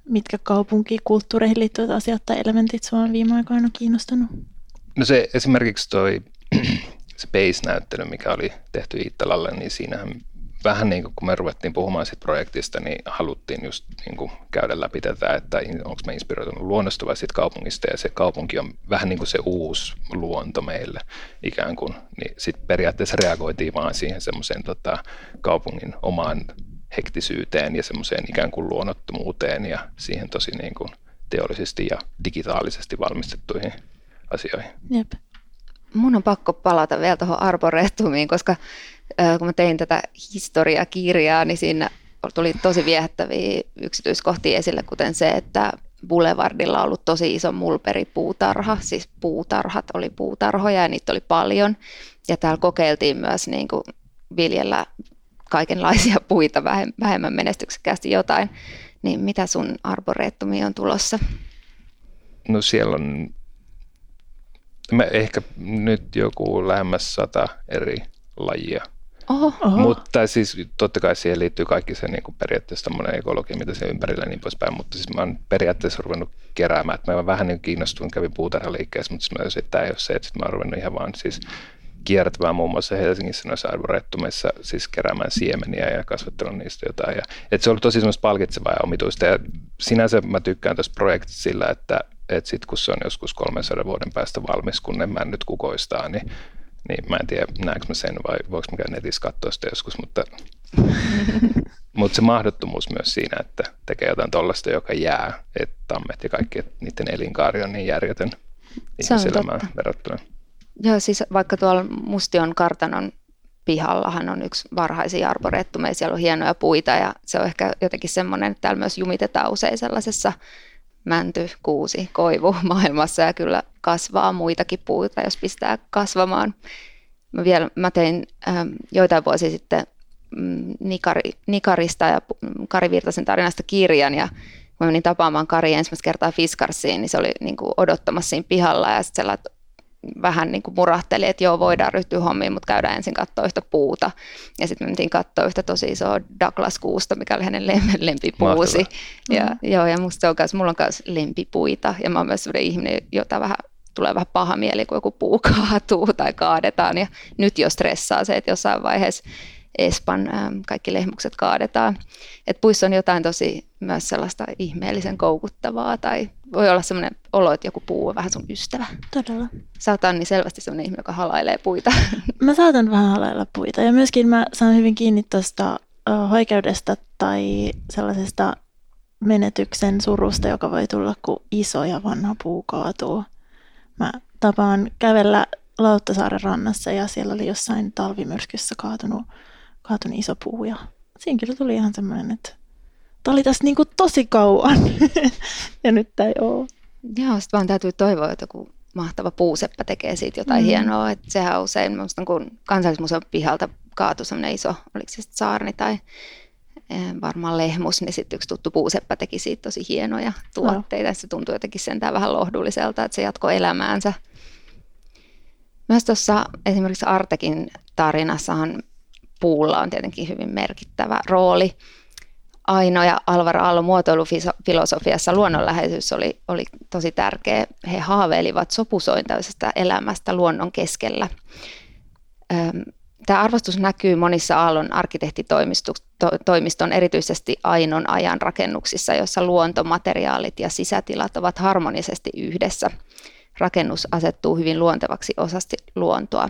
Speaker 2: mitkä kaupunkikulttuureihin liittyvät asiat tai elementit sinua on viime aikoina kiinnostanut?
Speaker 4: No se esimerkiksi toi se Base-näyttely, mikä oli tehty Iittalalle, niin siinähän vähän niin kuin kun me ruvettiin puhumaan siitä projektista, niin haluttiin just niin kuin käydä läpi tätä, että onko me inspiroitunut luonnosta vai siitä kaupungista, ja se kaupunki on vähän niin kuin se uusi luonto meille ikään kuin, niin sitten periaatteessa reagoitiin vaan siihen semmoiseen tota, kaupungin omaan hektisyyteen ja semmoiseen ikään kuin luonnottomuuteen ja siihen tosi niin kuin teollisesti ja digitaalisesti valmistettuihin asioihin.
Speaker 2: Jep.
Speaker 3: Mun on pakko palata vielä tuohon arboretumiin, koska kun mä tein tätä historiakirjaa, niin siinä tuli tosi viehättäviä yksityiskohtia esille, kuten se, että Boulevardilla on ollut tosi iso mulperipuutarha, siis puutarhat oli puutarhoja ja niitä oli paljon. Ja täällä kokeiltiin myös niin kuin viljellä kaikenlaisia puita vähemmän menestyksekkäästi jotain. Niin mitä sun arboreettumi on tulossa?
Speaker 4: No siellä on mä ehkä nyt joku lähemmäs sata eri lajia
Speaker 3: Oho. Oho.
Speaker 4: Mutta siis totta kai siihen liittyy kaikki se niin kuin periaatteessa tämmöinen ekologia, mitä se ympärillä niin poispäin, mutta siis mä oon periaatteessa ruvennut keräämään, että mä vähän niin kiinnostuin, kävin puutarhaliikkeessä, mutta siis mä että tämä ei ole se, että mä oon ruvennut ihan vaan siis kiertämään muun muassa Helsingissä noissa arborettumeissa siis keräämään siemeniä ja kasvattanut niistä jotain. Ja, että se on ollut tosi semmoista palkitsevaa ja omituista ja sinänsä mä tykkään tästä projektista sillä, että, että sit kun se on joskus 300 vuoden päästä valmis, kun ne männyt kukoistaa, niin niin mä en tiedä, näenkö mä sen vai voiko mä käydä netissä katsoa sitä joskus, mutta, mutta se mahdottomuus myös siinä, että tekee jotain tollasta, joka jää, että tammet ja kaikki, että niiden elinkaari on niin järjetön ihmiselämään verrattuna.
Speaker 3: Joo, siis vaikka tuolla Mustion kartanon pihallahan on yksi varhaisia arborettumeja, siellä on hienoja puita ja se on ehkä jotenkin semmoinen, että täällä myös jumitetaan usein sellaisessa mänty, kuusi, koivu maailmassa ja kyllä kasvaa muitakin puita, jos pistää kasvamaan. Mä, vielä, mä tein ähm, joitain vuosia sitten mm, Nikari, Nikarista ja Kari Virtasen tarinasta kirjan ja kun menin tapaamaan Kari ensimmäistä kertaa Fiskarsiin, niin se oli niin kuin odottamassa siinä pihalla ja sitten vähän niin kuin murahteli, että joo, voidaan ryhtyä hommiin, mutta käydään ensin katsoa yhtä puuta. Ja sitten me mentiin katsoa yhtä tosi isoa Douglas-kuusta, mikä oli hänen lempipuusi. Ja, mm-hmm. joo, ja musta on kanssa, mulla on myös lempipuita, ja mä oon myös sellainen ihminen, jota vähän tulee vähän paha mieli, kun joku puu kaatuu tai kaadetaan. Ja nyt jo stressaa se, että jossain vaiheessa Espan ähm, kaikki lehmukset kaadetaan. Et puissa on jotain tosi myös sellaista ihmeellisen koukuttavaa tai voi olla sellainen olo, että joku puu on vähän sun ystävä.
Speaker 2: Todella.
Speaker 3: Sä oot niin selvästi sellainen ihminen, joka halailee puita.
Speaker 2: Mä saatan vähän halailla puita ja myöskin mä saan hyvin kiinni tuosta hoikeudesta tai sellaisesta menetyksen surusta, joka voi tulla, kun iso ja vanha puu kaatuu. Mä tapaan kävellä Lauttasaaren rannassa ja siellä oli jossain talvimyrskyssä kaatunut, kaatunut iso puu ja siinä kyllä tuli ihan semmoinen, että tämä oli tässä niin kuin tosi kauan ja nyt tämä ei ole.
Speaker 3: Joo, sitten vaan täytyy toivoa, että joku mahtava puuseppä tekee siitä jotain mm. hienoa. Että sehän on usein, muistan, kun kansallismuseon pihalta kaatui semmoinen iso, oliko se sitten saarni tai eh, varmaan lehmus, niin sitten yksi tuttu puuseppä teki siitä tosi hienoja tuotteita. No. Se tuntui jotenkin sentään vähän lohdulliselta, että se jatkoi elämäänsä. Myös tuossa esimerkiksi Artekin tarinassahan puulla on tietenkin hyvin merkittävä rooli. Aino ja Alvar Aallon muotoilufilosofiassa luonnonläheisyys oli, oli tosi tärkeä. He haaveilivat sopusointaisesta elämästä luonnon keskellä. Tämä arvostus näkyy monissa Aallon arkkitehtitoimiston, erityisesti Ainon ajan rakennuksissa, joissa luontomateriaalit ja sisätilat ovat harmonisesti yhdessä. Rakennus asettuu hyvin luontevaksi osasti luontoa.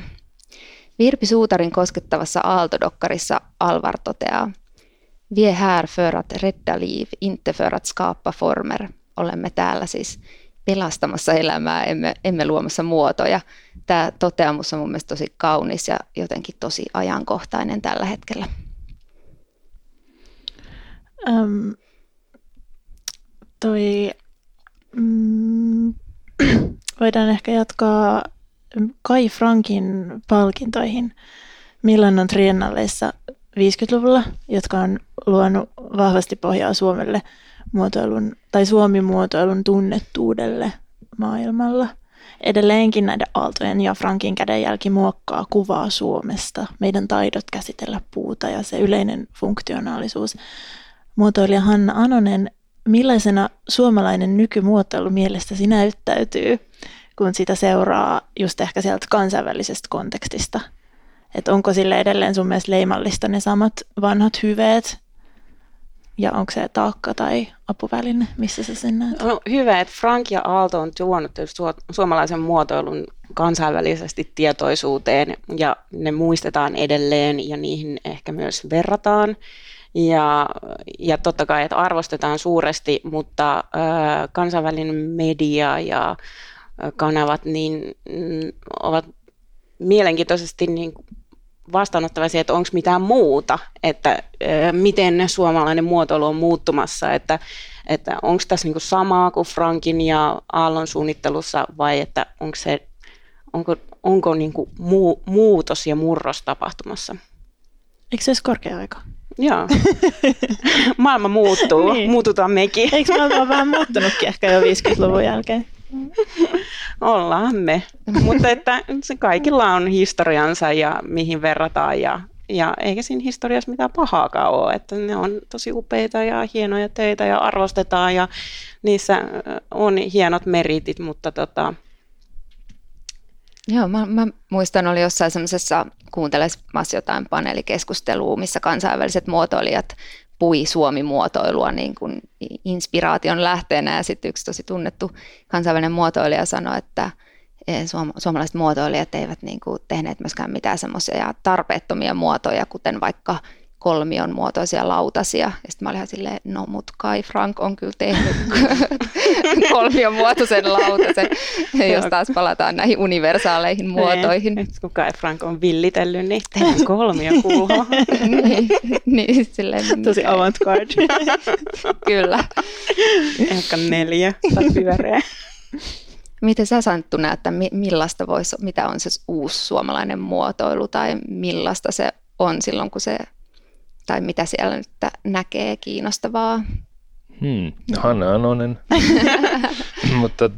Speaker 3: Virpi Suutarin koskettavassa Aaltodokkarissa Alvar toteaa, Vie här för att rädda liv, inte för att skapa former. Olemme täällä siis pelastamassa elämää, emme, emme luomassa muotoja. Tämä toteamus on mun mielestä tosi kaunis ja jotenkin tosi ajankohtainen tällä hetkellä.
Speaker 2: Um, toi, mm, voidaan ehkä jatkaa Kai Frankin palkintoihin Milanon Triennaleissa 50-luvulla, jotka on luonut vahvasti pohjaa Suomelle muotoilun, tai Suomi-muotoilun tunnettuudelle maailmalla. Edelleenkin näiden aaltojen ja Frankin kädenjälki muokkaa kuvaa Suomesta, meidän taidot käsitellä puuta ja se yleinen funktionaalisuus. Muotoilija Hanna Anonen, millaisena suomalainen nykymuotoilu mielestäsi näyttäytyy, kun sitä seuraa just ehkä sieltä kansainvälisestä kontekstista? Että onko sille edelleen sun mielestä leimallista ne samat vanhat hyveet, ja onko se taakka tai apuväline, missä sä sen näet?
Speaker 5: No, hyvä, että Frank ja Aalto on tuonut suomalaisen muotoilun kansainvälisesti tietoisuuteen ja ne muistetaan edelleen ja niihin ehkä myös verrataan. Ja, ja totta kai, että arvostetaan suuresti, mutta äh, kansainvälinen media ja kanavat niin, mm, ovat mielenkiintoisesti niin vastaanottavaisia, että onko mitään muuta, että miten suomalainen muotoilu on muuttumassa, että, että onko tässä niinku samaa kuin Frankin ja Aallon suunnittelussa vai että onko, se, onko, onko niinku muu, muutos ja murros tapahtumassa?
Speaker 2: Eikö se olisi korkea aika?
Speaker 5: Joo. Maailma muuttuu, niin. muututaan mekin.
Speaker 2: Eikö maailma vähän muuttunutkin ehkä jo 50-luvun jälkeen?
Speaker 5: Ollaan me, mutta että se kaikilla on historiansa ja mihin verrataan ja, ja eikä siinä historiassa mitään pahaakaan ole, että ne on tosi upeita ja hienoja töitä ja arvostetaan ja niissä on hienot meritit, mutta tota,
Speaker 3: Joo, mä, mä muistan, oli jossain semmoisessa kuuntelemassa jotain paneelikeskustelua, missä kansainväliset muotoilijat pui Suomi-muotoilua niin kuin inspiraation lähteenä. Ja sitten yksi tosi tunnettu kansainvälinen muotoilija sanoi, että e, suomalaiset muotoilijat eivät niin kuin tehneet myöskään mitään semmoisia tarpeettomia muotoja, kuten vaikka kolmion muotoisia lautasia. Ja sitten mä olin ihan silleen, no mut Kai Frank on kyllä tehnyt kolmion muotoisen lautasen, jos taas palataan näihin universaaleihin niin. muotoihin.
Speaker 5: Niin, kun Kai Frank on villitellyt, niin tehdään kolmio
Speaker 3: niin, niin, silleen,
Speaker 2: Tosi avantgarde.
Speaker 3: kyllä.
Speaker 5: Ehkä neljä tai pyöreä.
Speaker 3: Miten sä Santtu näet, että millaista voisi, mitä on se uusi suomalainen muotoilu tai millaista se on silloin, kun se tai mitä siellä nyt näkee kiinnostavaa.
Speaker 4: Hmm. Hanna Anonen. Mutta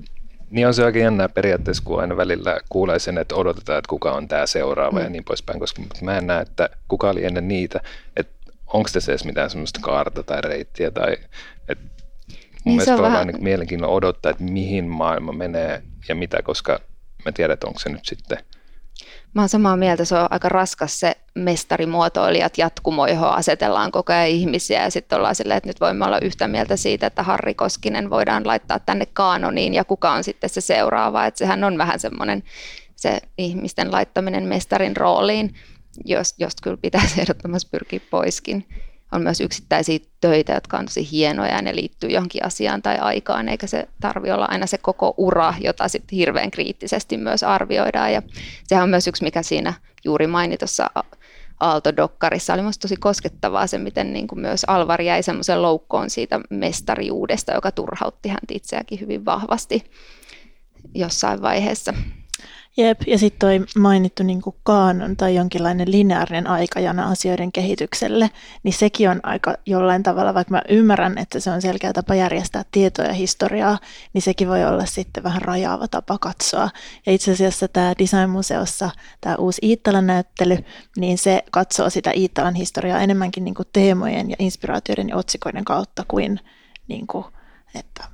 Speaker 4: niin on se aika jännää periaatteessa, kun aina välillä kuulee sen, että odotetaan, että kuka on tämä seuraava mm. ja niin poispäin, koska mä en näe, että kuka oli ennen niitä, että onko tässä edes mitään semmoista kaarta tai reittiä tai että mun niin mielestä on vähän niin mielenkiinnolla odottaa, että mihin maailma menee ja mitä, koska mä tiedän, että onko se nyt sitten
Speaker 3: Mä oon samaa mieltä, se on aika raskas se mestarimuotoilijat jatkumo, johon asetellaan koko ajan ihmisiä ja sitten ollaan silleen, että nyt voimme olla yhtä mieltä siitä, että Harri Koskinen voidaan laittaa tänne kaanoniin ja kuka on sitten se seuraava, että sehän on vähän semmoinen se ihmisten laittaminen mestarin rooliin, jos, josta kyllä pitäisi ehdottomasti pyrkiä poiskin. On myös yksittäisiä töitä, jotka on tosi hienoja ja ne liittyy johonkin asiaan tai aikaan, eikä se tarvi olla aina se koko ura, jota sitten hirveän kriittisesti myös arvioidaan. Ja sehän on myös yksi, mikä siinä juuri mainitussa Aalto-dokkarissa oli minusta tosi koskettavaa se, miten niin kuin myös Alvar jäi semmoisen loukkoon siitä mestariuudesta, joka turhautti häntä itseäkin hyvin vahvasti jossain vaiheessa.
Speaker 2: Jep, ja sitten toi mainittu niin kaanon tai jonkinlainen lineaarinen aikajana asioiden kehitykselle, niin sekin on aika jollain tavalla, vaikka mä ymmärrän, että se on selkeä tapa järjestää tietoa ja historiaa, niin sekin voi olla sitten vähän rajaava tapa katsoa. Ja itse asiassa tämä Designmuseossa, tämä uusi Iittalan näyttely, niin se katsoo sitä Iittalan historiaa enemmänkin niin teemojen ja inspiraatioiden ja otsikoiden kautta kuin, niin kuin että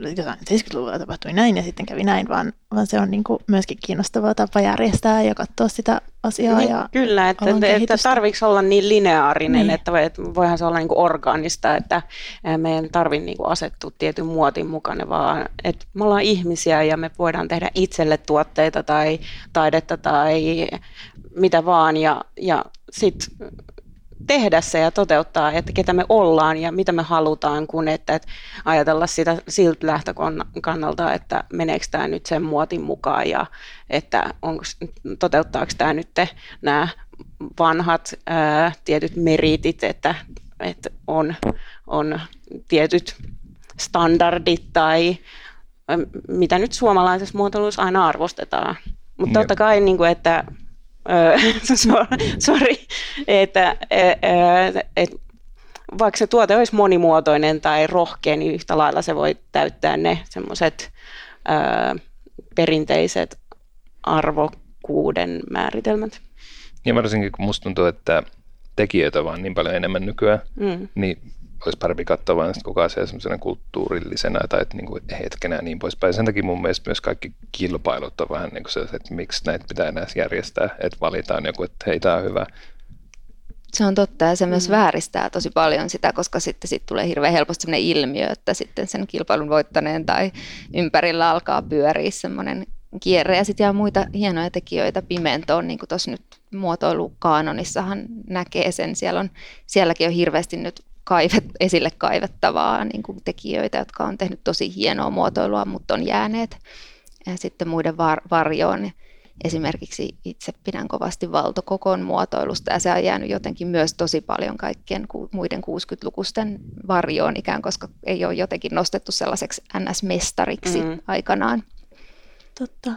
Speaker 2: jotain 70-luvulla tapahtui näin ja sitten kävi näin, vaan, vaan se on niin kuin myöskin kiinnostava tapa järjestää ja katsoa sitä asiaa. Niin, ja
Speaker 5: kyllä, että, että tarviiko olla niin lineaarinen, niin. Että, että voihan se olla niin kuin orgaanista, että meidän tarvitse niin kuin asettua tietyn muotin mukana, vaan että me ollaan ihmisiä ja me voidaan tehdä itselle tuotteita tai taidetta tai mitä vaan ja, ja sitten tehdä se ja toteuttaa, että ketä me ollaan ja mitä me halutaan, kun että, että ajatella sitä siltä lähtökannalta, että meneekö tämä nyt sen muotin mukaan ja että onko, toteuttaako tämä nyt nämä vanhat ää, tietyt meritit, että, että on, on tietyt standardit tai mitä nyt suomalaisessa muotoilussa aina arvostetaan. Mutta totta kai, niin kuin, että sorry, että et, vaikka se tuote olisi monimuotoinen tai rohkea, niin yhtä lailla se voi täyttää ne semmoiset perinteiset arvokkuuden määritelmät.
Speaker 4: Ja varsinkin kun musta tuntuu, että tekijöitä on vaan niin paljon enemmän nykyään, mm. niin olisi parempi katsoa vain koko asia semmoisena kulttuurillisena tai että niin kuin hetkenä ja niin poispäin. Sen takia mun mielestä myös kaikki kilpailut on vähän niin kuin se, että miksi näitä pitää enää järjestää, että valitaan joku, että hei, tämä on hyvä.
Speaker 3: Se on totta ja se myös mm. vääristää tosi paljon sitä, koska sitten sit tulee hirveän helposti sellainen ilmiö, että sitten sen kilpailun voittaneen tai ympärillä alkaa pyöriä semmoinen kierre ja sitten jää muita hienoja tekijöitä pimentoon, niin kuin tuossa nyt muotoilukaanonissahan näkee sen. Siellä on, sielläkin on hirveästi nyt kaivet, esille kaivettavaa niin kuin tekijöitä, jotka on tehnyt tosi hienoa muotoilua, mutta on jääneet ja sitten muiden var, varjoon. Esimerkiksi itse pidän kovasti valtokokon muotoilusta ja se on jäänyt jotenkin myös tosi paljon kaikkien muiden 60-lukusten varjoon ikään, koska ei ole jotenkin nostettu sellaiseksi NS-mestariksi mm. aikanaan.
Speaker 2: Totta.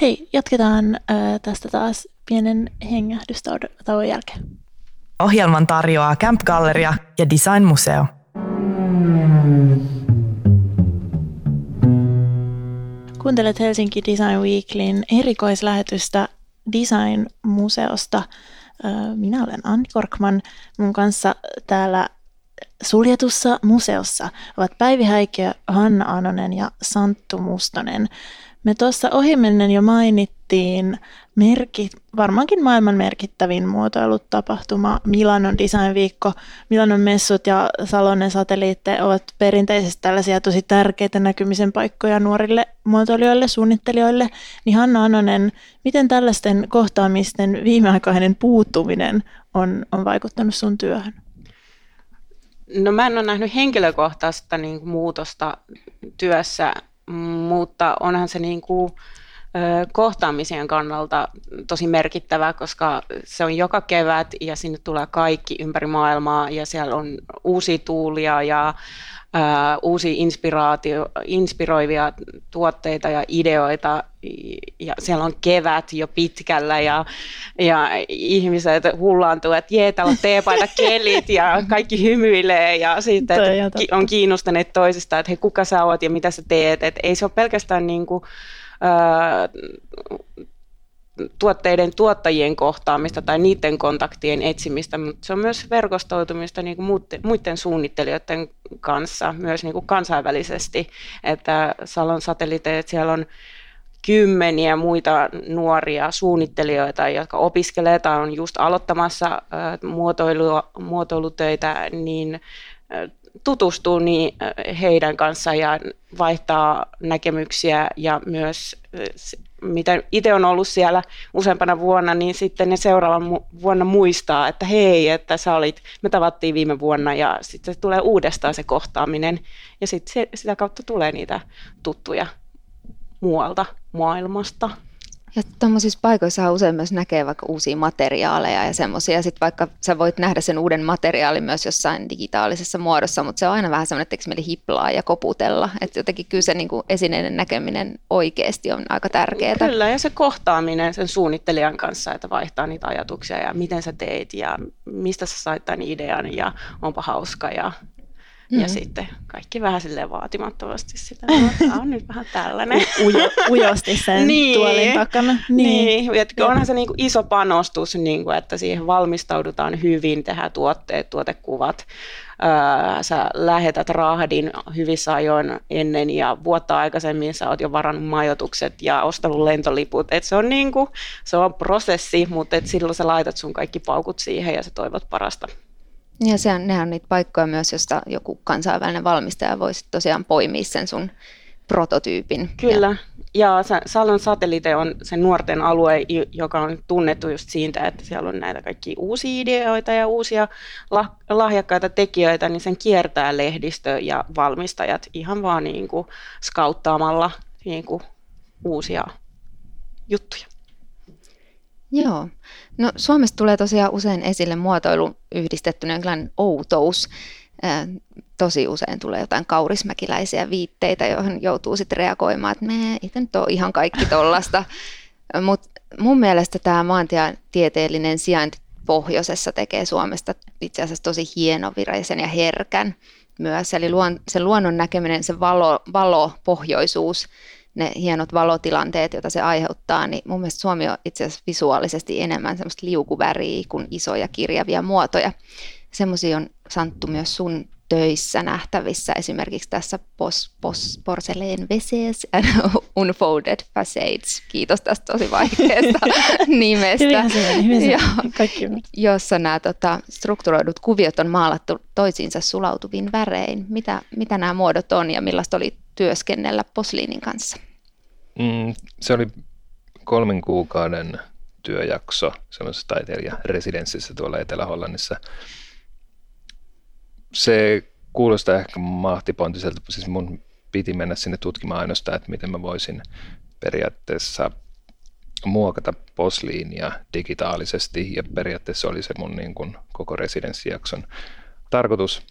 Speaker 2: Hei, jatketaan äh, tästä taas pienen hengähdystauon jälkeen.
Speaker 1: Ohjelman tarjoaa Camp Galleria ja Design Museo.
Speaker 2: Kuuntelet Helsinki Design Weeklyn erikoislähetystä Design Museosta. Minä olen Anni Korkman. Mun kanssa täällä suljetussa museossa ovat Päivi Häikö, Hanna Anonen ja Santtu Mustonen. Me tuossa ohimennen jo mainittiin merkit, varmaankin maailman merkittävin muotoilutapahtuma Milanon Design Viikko. Milanon messut ja Salonen satelliitte ovat perinteisesti tällaisia tosi tärkeitä näkymisen paikkoja nuorille muotoilijoille, suunnittelijoille. Niin Hanna Anonen, miten tällaisten kohtaamisten viimeaikainen puuttuminen on, on vaikuttanut sun työhön?
Speaker 5: No mä en ole nähnyt henkilökohtaista niin muutosta työssä mutta onhan se niin kuin, kohtaamisen kannalta tosi merkittävä, koska se on joka kevät ja sinne tulee kaikki ympäri maailmaa ja siellä on uusia tuulia ja uusia inspiraatio, inspiroivia tuotteita ja ideoita ja siellä on kevät jo pitkällä ja, ja ihmiset hullaantuu, että jee, täällä on teepaita kelit ja kaikki hymyilee ja sitten on kiinnostuneet toisista, että hei, kuka sä oot ja mitä sä teet. Että ei se ole pelkästään niin kuin, tuotteiden tuottajien kohtaamista tai niiden kontaktien etsimistä, mutta se on myös verkostoitumista niin kuin muiden suunnittelijoiden kanssa, myös niin kuin kansainvälisesti. Että Salon satelliiteet, siellä on kymmeniä muita nuoria suunnittelijoita, jotka opiskelee tai on just aloittamassa muotoilua, muotoilutöitä, niin tutustuu niin heidän kanssaan ja vaihtaa näkemyksiä ja myös mitä itse on ollut siellä useampana vuonna, niin sitten ne seuraavan vuonna muistaa, että hei, että sä olit, me tavattiin viime vuonna ja sitten tulee uudestaan se kohtaaminen ja sitten sitä kautta tulee niitä tuttuja muualta maailmasta.
Speaker 3: Ja tuommoisissa paikoissa usein myös näkee vaikka uusia materiaaleja ja semmoisia. Sitten vaikka sä voit nähdä sen uuden materiaalin myös jossain digitaalisessa muodossa, mutta se on aina vähän semmoinen, että meillä hiplaa ja koputella. Että jotenkin kyllä se niin kuin esineiden näkeminen oikeasti on aika tärkeää.
Speaker 5: Kyllä, ja se kohtaaminen sen suunnittelijan kanssa, että vaihtaa niitä ajatuksia ja miten sä teit ja mistä sä sait tämän idean ja onpa hauska ja Mm. Ja sitten kaikki vähän silleen vaatimattomasti sitä, että on nyt vähän tällainen.
Speaker 2: Ujo, ujosti sen niin. tuolin takana.
Speaker 5: Niin, niin. Että onhan se niin kuin iso panostus, niin kuin, että siihen valmistaudutaan hyvin, tehdään tuotteet, tuotekuvat. Öö, sä lähetät rahdin hyvissä ajoin ennen ja vuotta aikaisemmin sä oot jo varannut majoitukset ja ostanut lentoliput. Et se, on niin kuin, se on prosessi, mutta et silloin sä laitat sun kaikki paukut siihen ja sä toivot parasta.
Speaker 3: Ja se on, nehän on niitä paikkoja myös, josta joku kansainvälinen valmistaja voisi tosiaan poimia sen sun prototyypin.
Speaker 5: Kyllä, ja, ja Salon satelliite on se nuorten alue, joka on tunnettu just siitä, että siellä on näitä kaikki uusia ideoita ja uusia lahjakkaita tekijöitä, niin sen kiertää lehdistö ja valmistajat ihan vaan niin kuin skauttaamalla niin kuin uusia juttuja.
Speaker 3: Joo. No Suomessa tulee tosiaan usein esille muotoilu yhdistettynä jonkinlainen outous. Tosi usein tulee jotain kaurismäkiläisiä viitteitä, joihin joutuu sitten reagoimaan, että me itse nyt ole ihan kaikki tollasta. Mutta mun mielestä tämä maantieteellinen sijainti pohjoisessa tekee Suomesta itse asiassa tosi hienoviraisen ja herkän myös. Eli luon, se luonnon näkeminen, se valo, valo pohjoisuus ne hienot valotilanteet, joita se aiheuttaa, niin mun mielestä Suomi on itse asiassa visuaalisesti enemmän semmoista liukuväriä kuin isoja kirjavia muotoja. Semmoisia on Santtu myös sun töissä nähtävissä, esimerkiksi tässä pos, pos, Porceleen Veses and Unfolded Facades. Kiitos tästä tosi vaikeasta nimestä.
Speaker 2: Hyvin
Speaker 3: Kaikki. Jossa nämä tota, strukturoidut kuviot on maalattu toisiinsa sulautuvin värein. Mitä, mitä nämä muodot on ja millaista oli työskennellä posliinin kanssa?
Speaker 4: Mm, se oli kolmen kuukauden työjakso semmoisessa taiteilijaresidenssissä tuolla Etelä-Hollannissa. Se kuulostaa ehkä mahtipontiselta, siis mun piti mennä sinne tutkimaan ainoastaan, että miten mä voisin periaatteessa muokata posliinia digitaalisesti ja periaatteessa oli se mun niin kuin koko residenssijakson tarkoitus.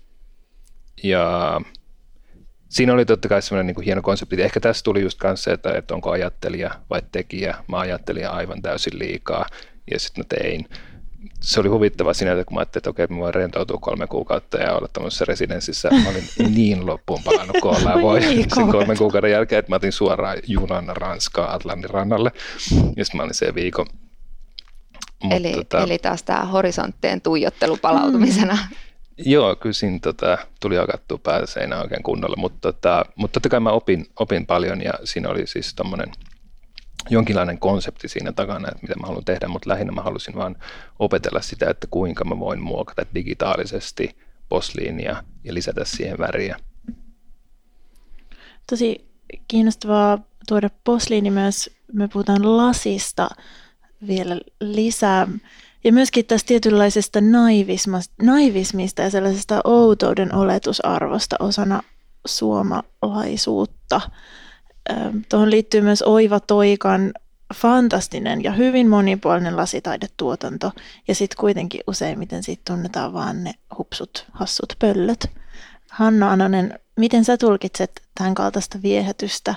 Speaker 4: Ja siinä oli totta kai semmoinen niin kuin hieno konsepti. Ehkä tässä tuli just kanssa se, että, että onko ajattelija vai tekijä. Mä ajattelin aivan täysin liikaa ja sitten mä tein. Se oli huvittava siinä, että kun mä ajattelin, että okei, mä voin rentoutua kolme kuukautta ja olla tämmöisessä residenssissä. Mä olin niin loppuun palannut kun ollaan voi sen kolmen kuukauden jälkeen, että mä otin suoraan junan Ranskaa Atlantin rannalle. Ja sitten mä olin se viikon
Speaker 3: eli, tota... eli taas tämä horisonttien tuijottelu palautumisena mm.
Speaker 4: Joo, kyllä siinä tota, tuli hakattua päätä seinään oikein kunnolla, mutta, tota, mutta totta kai mä opin, opin paljon ja siinä oli siis tommonen jonkinlainen konsepti siinä takana, että mitä mä haluan tehdä, mutta lähinnä mä halusin vaan opetella sitä, että kuinka mä voin muokata digitaalisesti posliinia ja lisätä siihen väriä.
Speaker 2: Tosi kiinnostavaa tuoda posliini myös, me puhutaan lasista vielä lisää. Ja myöskin tästä tietynlaisesta naivismista ja sellaisesta outouden oletusarvosta osana suomalaisuutta. Tuohon liittyy myös Oiva Toikan fantastinen ja hyvin monipuolinen lasitaidetuotanto. Ja sitten kuitenkin useimmiten siitä tunnetaan vaan ne hupsut, hassut pöllöt. Hanna Anonen, miten sä tulkitset tämän kaltaista viehätystä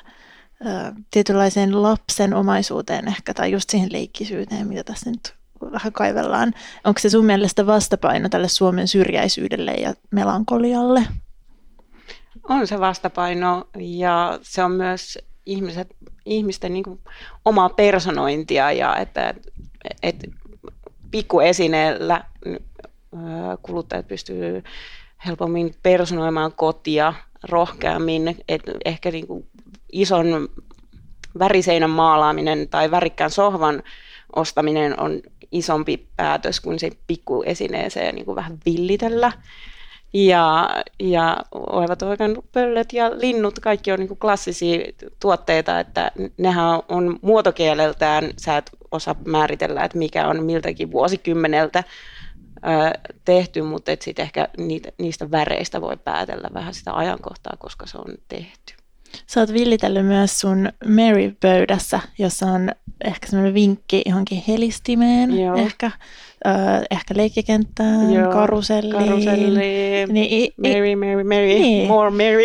Speaker 2: tietynlaiseen lapsen omaisuuteen ehkä, tai just siihen leikkisyyteen, mitä tässä nyt vähän kaivellaan. Onko se sun mielestä vastapaino tälle Suomen syrjäisyydelle ja melankolialle?
Speaker 5: On se vastapaino ja se on myös ihmiset, ihmisten niin kuin omaa personointia ja että et, pikkuesineellä kuluttajat pystyy helpommin personoimaan kotia rohkeammin, että ehkä niin kuin ison väriseinän maalaaminen tai värikkään sohvan ostaminen on isompi päätös kuin se pikkuesineeseen niin kuin vähän villitellä. Ja, ja oivat oikein pöllöt ja linnut, kaikki on niin kuin klassisia tuotteita, että nehän on muotokieleltään, sä et osaa määritellä, että mikä on miltäkin vuosikymmeneltä tehty, mutta sitten ehkä niitä, niistä väreistä voi päätellä vähän sitä ajankohtaa, koska se on tehty.
Speaker 2: Sä oot villitellyt myös sun Mary-pöydässä, jossa on ehkä semmoinen vinkki johonkin helistimeen, Joo. ehkä, äh, ehkä leikkikenttään, Joo, karuselliin.
Speaker 5: Karuselli, niin, i, Mary, Mary, Mary, niin. more Mary.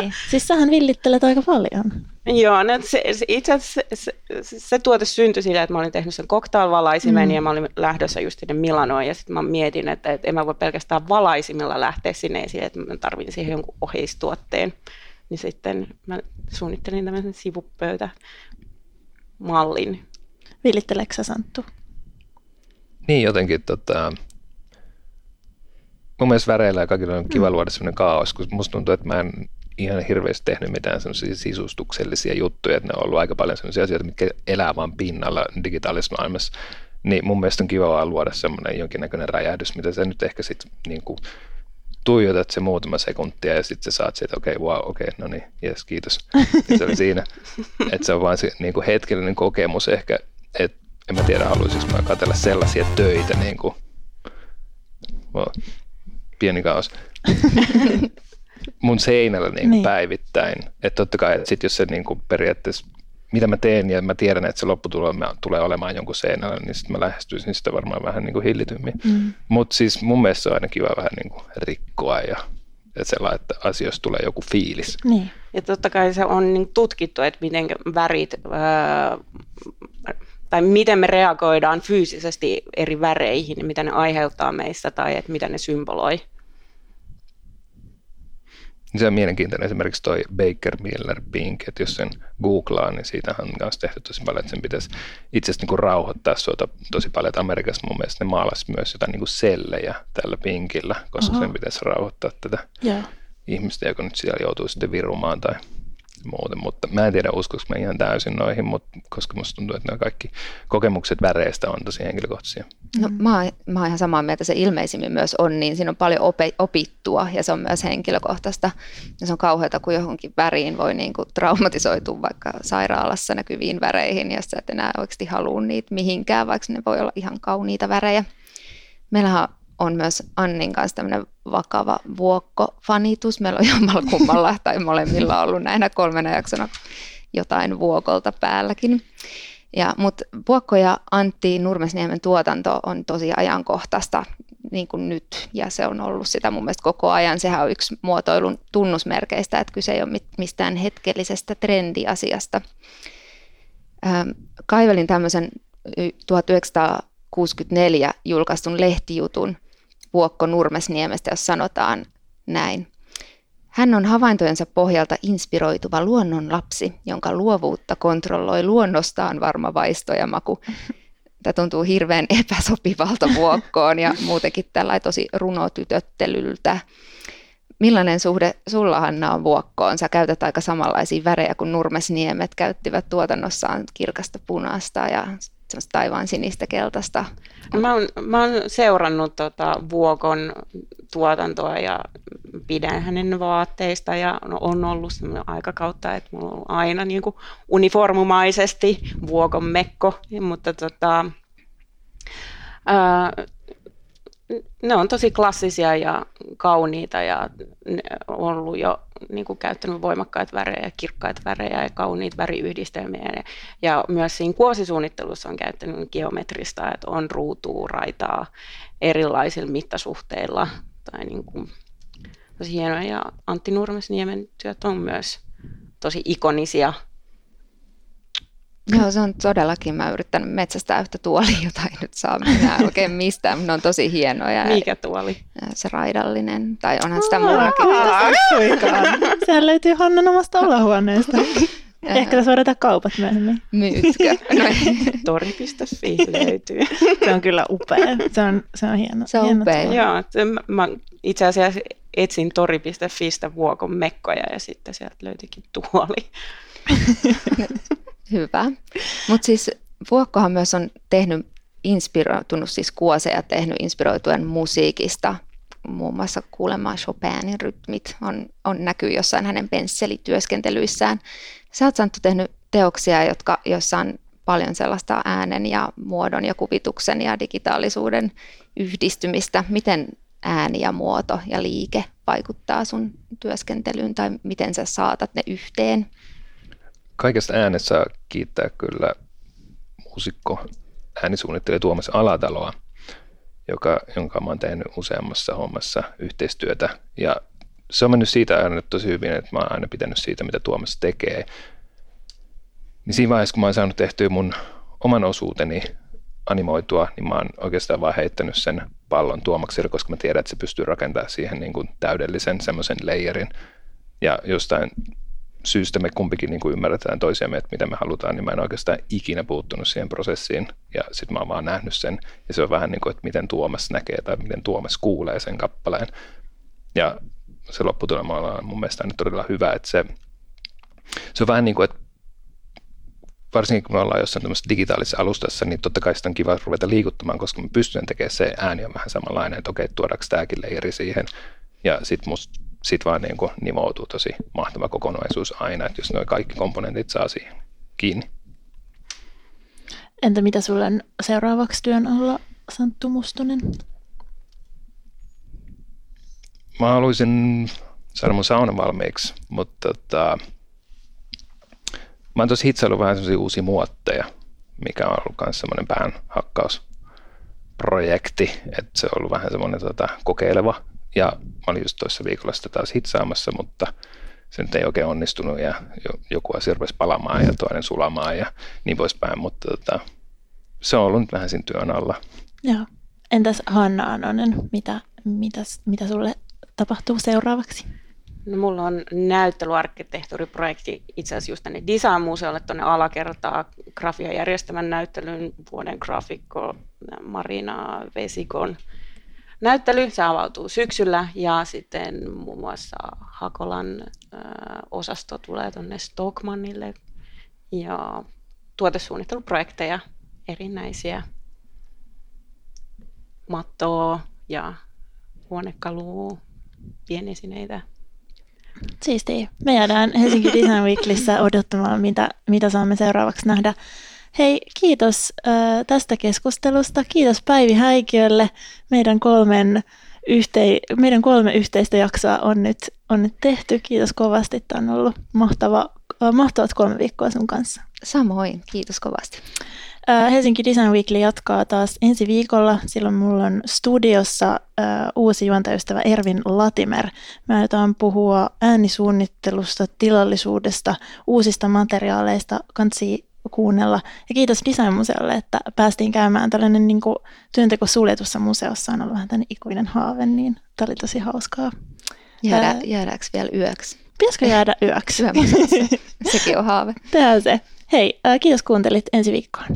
Speaker 2: niin. Siis sähän villittelet aika paljon.
Speaker 5: Joo, no se, se, itse asiassa se, se, se tuote syntyi sillä, että mä olin tehnyt sen cocktail-valaisimen mm. ja mä olin lähdössä just sinne Milanoon ja sitten mä mietin, että, että en mä voi pelkästään valaisimella lähteä sinne esille, että mä tarvitsin siihen jonkun oheistuotteen niin sitten mä suunnittelin tämmöisen sivupöytä mallin.
Speaker 2: Villitteleekö sä Santtu?
Speaker 4: Niin jotenkin tota, mun mielestä väreillä ja kaikilla on kiva mm. luoda semmoinen kaos, kun musta tuntuu, että mä en ihan hirveästi tehnyt mitään semmoisia sisustuksellisia juttuja, että ne on ollut aika paljon semmoisia asioita, mitkä elää vaan pinnalla digitaalisessa maailmassa. Niin mun mielestä on kiva vaan luoda semmoinen jonkinnäköinen räjähdys, mitä se nyt ehkä sitten niin kuin tuijotat se muutama sekuntia ja sitten sä saat sieltä, okei, okay, wow, okei, okay, no niin, jes, kiitos. Ja se oli siinä. Että se on vaan se niin kuin hetkellinen kokemus ehkä, että en mä tiedä, haluaisinko mä katsella sellaisia töitä, niin kuin, wow, pieni kaos, mun seinällä niin kuin niin. päivittäin. Että totta kai, että sit jos se niin kuin periaatteessa mitä mä teen ja mä tiedän, että se lopputulema tulee olemaan jonkun seinällä, niin sitten mä lähestyisin sitä varmaan vähän niin kuin hillitymmin. Mm. Mutta siis mun mielestä se on aina kiva vähän niin kuin rikkoa ja että sellainen, että asioista tulee joku fiilis.
Speaker 5: Niin. Ja totta kai se on niin tutkittu, että miten värit, ää, tai miten me reagoidaan fyysisesti eri väreihin, mitä ne aiheuttaa meistä tai että mitä ne symboloi.
Speaker 4: Niin se on mielenkiintoinen esimerkiksi toi Baker Miller Pink, että jos sen googlaa, niin siitä on myös tehty tosi paljon, että sen pitäisi itse asiassa niin rauhoittaa suota tosi paljon, että Amerikassa mun mielestä ne maalasi myös jotain niin kuin sellejä tällä pinkillä, koska Aha. sen pitäisi rauhoittaa tätä yeah. ihmistä, joka nyt siellä joutuu sitten virumaan tai muuten, mutta mä en tiedä uskoiko mä ihan täysin noihin, mutta koska musta tuntuu, että nämä kaikki kokemukset väreistä on tosi henkilökohtaisia.
Speaker 3: No, mä, oon, mä oon ihan samaa mieltä, se ilmeisimmin myös on, niin siinä on paljon ope, opittua ja se on myös henkilökohtaista. Ja se on kauheata, kun johonkin väriin voi niin traumatisoitua vaikka sairaalassa näkyviin väreihin, ja sä et enää oikeasti halua niitä mihinkään, vaikka ne voi olla ihan kauniita värejä. Meillähän on myös Annin kanssa tämmöinen vakava vuokko-fanitus. Meillä on jommalla kummalla tai molemmilla ollut näinä kolmena jaksona jotain vuokolta päälläkin. Ja, mutta Vuokko ja Antti Nurmesniemen tuotanto on tosi ajankohtaista niin kuin nyt, ja se on ollut sitä mun mielestä koko ajan. Sehän on yksi muotoilun tunnusmerkeistä, että kyse ei ole mistään hetkellisestä trendiasiasta. Kaivelin tämmöisen 1964 julkaistun lehtijutun, Vuokko Nurmesniemestä, jos sanotaan näin. Hän on havaintojensa pohjalta inspiroituva luonnonlapsi, jonka luovuutta kontrolloi luonnostaan varma vaisto ja maku. Tämä tuntuu hirveän epäsopivalta vuokkoon ja muutenkin tällä tosi runotytöttelyltä. Millainen suhde sulla Hanna on vuokkoon? Sä käytät aika samanlaisia värejä kuin Nurmesniemet käyttivät tuotannossaan kirkasta punaista ja taivaan sinistä keltaista.
Speaker 5: Mä oon, mä oon seurannut tota Vuokon tuotantoa ja pidän hänen vaatteista ja on ollut aikakautta, että mulla on aina niin kuin uniformumaisesti Vuokon mekko, mutta tota, ää, ne on tosi klassisia ja kauniita ja ne on ollut jo niin kuin käyttänyt voimakkaita värejä, kirkkaita värejä ja kauniita väriyhdistelmiä. Ja, ja myös siinä kuosisuunnittelussa on käyttänyt geometrista, että on ruutua, raitaa erilaisilla mittasuhteilla. Tai niin kuin, tosi hienoja. Ja Antti Nurmesniemen työt on myös tosi ikonisia
Speaker 3: Joo, se on todellakin. Mä yrittänyt metsästää yhtä tuolia, jota ei nyt saa minä oikein mistään, mutta ne on tosi hienoja.
Speaker 5: Mikä tuoli?
Speaker 3: Se raidallinen, tai onhan sitä muullakin.
Speaker 2: Sehän löytyy Hannan omasta olahuoneesta. Ehkä tässä voidaan kaupat myöhemmin.
Speaker 3: Myytkö? No
Speaker 5: Tori.fi löytyy.
Speaker 2: Se on kyllä upea. Se on, se on hieno.
Speaker 3: Se on
Speaker 2: hieno
Speaker 3: upea.
Speaker 5: Joo, mä itse asiassa etsin tori.fistä vuokon mekkoja ja sitten sieltä löytyikin tuoli.
Speaker 3: Hyvä. Mutta siis Vuokkohan myös on tehnyt inspiroitunut siis kuoseja tehnyt inspiroituen musiikista. muun muassa kuulemaan Chopinin rytmit on, on näkyy jossain hänen pensselityöskentelyissään. Sä oot Santtu tehnyt teoksia, jotka, joissa on paljon sellaista äänen ja muodon ja kuvituksen ja digitaalisuuden yhdistymistä. Miten ääni ja muoto ja liike vaikuttaa sun työskentelyyn tai miten sä saatat ne yhteen?
Speaker 4: Kaikesta äänessä kiittää kyllä muusikko, äänisuunnittelija Tuomas Alataloa, joka, jonka mä oon tehnyt useammassa hommassa yhteistyötä. Ja se on mennyt siitä aina tosi hyvin, että mä oon aina pitänyt siitä, mitä Tuomas tekee. Niin siinä vaiheessa, kun mä oon saanut tehtyä mun oman osuuteni animoitua, niin mä oon oikeastaan vaan heittänyt sen pallon Tuomakselle, koska mä tiedän, että se pystyy rakentamaan siihen niin kuin täydellisen semmoisen layerin. Ja jostain syystä me kumpikin niin kuin ymmärretään toisiamme, että mitä me halutaan, niin mä en oikeastaan ikinä puuttunut siihen prosessiin. Ja sitten mä oon vaan nähnyt sen. Ja se on vähän niin kuin, että miten Tuomas näkee tai miten Tuomas kuulee sen kappaleen. Ja se lopputulema on mun mielestä nyt todella hyvä, että se, se on vähän niin kuin, että varsinkin kun me ollaan jossain tämmöisessä digitaalisessa alustassa, niin totta kai sitä on kiva ruveta liikuttamaan, koska mä pystyn tekemään se ääni on vähän samanlainen, että okei, tuodaanko tämäkin leiri siihen. Ja sitten musta sit vaan niin kuin nivoutuu tosi mahtava kokonaisuus aina, että jos nuo kaikki komponentit saa siihen kiinni.
Speaker 2: Entä mitä sulla on seuraavaksi työn alla, Santtu Mustonen?
Speaker 4: Mä haluaisin saada mun saunan valmiiksi, mutta tota, mä oon tuossa hitsailu vähän sellaisia uusia muotteja, mikä on ollut myös semmoinen päänhakkausprojekti, että se on ollut vähän semmoinen tota, kokeileva. Ja mä olin just toissa viikolla sitä taas hitsaamassa, mutta se nyt ei oikein onnistunut ja joku asia rupesi palamaan ja toinen sulamaan ja niin poispäin, mutta tota, se on ollut nyt vähän siinä työn alla.
Speaker 2: Joo. Entäs Hanna Anonen, mitä, mitäs, mitä sulle tapahtuu seuraavaksi?
Speaker 5: No, mulla on näyttelyarkkitehtuuriprojekti itse asiassa just tänne Design-museolle tuonne alakertaa grafia järjestämän näyttelyn vuoden grafikko Marina Vesikon näyttely. Se avautuu syksyllä ja sitten muun muassa Hakolan ö, osasto tulee tuonne Stockmannille ja tuotesuunnitteluprojekteja erinäisiä mattoa ja huonekalua, pienesineitä
Speaker 2: Siistiä. Me jäädään Helsinki Design Weeklissä odottamaan, mitä, mitä saamme seuraavaksi nähdä. Hei, kiitos äh, tästä keskustelusta. Kiitos Päivi Häikiölle. Meidän, kolmen yhtei, meidän kolme yhteistä jaksoa on nyt, on nyt tehty. Kiitos kovasti. Tämä on ollut mahtava, äh, mahtavat kolme viikkoa sun kanssa.
Speaker 3: Samoin, kiitos kovasti.
Speaker 2: Helsinki Design Weekly jatkaa taas ensi viikolla. Silloin mulla on studiossa uh, uusi juontajystävä Ervin Latimer. Me aiotaan puhua äänisuunnittelusta, tilallisuudesta, uusista materiaaleista, kansi kuunnella. Ja kiitos Designmuseolle, että päästiin käymään tällainen niin kuin, työnteko suljetussa museossa. On ollut vähän tämmöinen ikuinen haave, niin tämä oli tosi hauskaa.
Speaker 3: Jäädä, Ää... jäädäänkö vielä yöksi?
Speaker 2: Pitäisikö jäädä yöksi?
Speaker 3: Sekin on haave.
Speaker 2: Tämä on se. Hei, kiitos kuuntelit ensi viikkoon.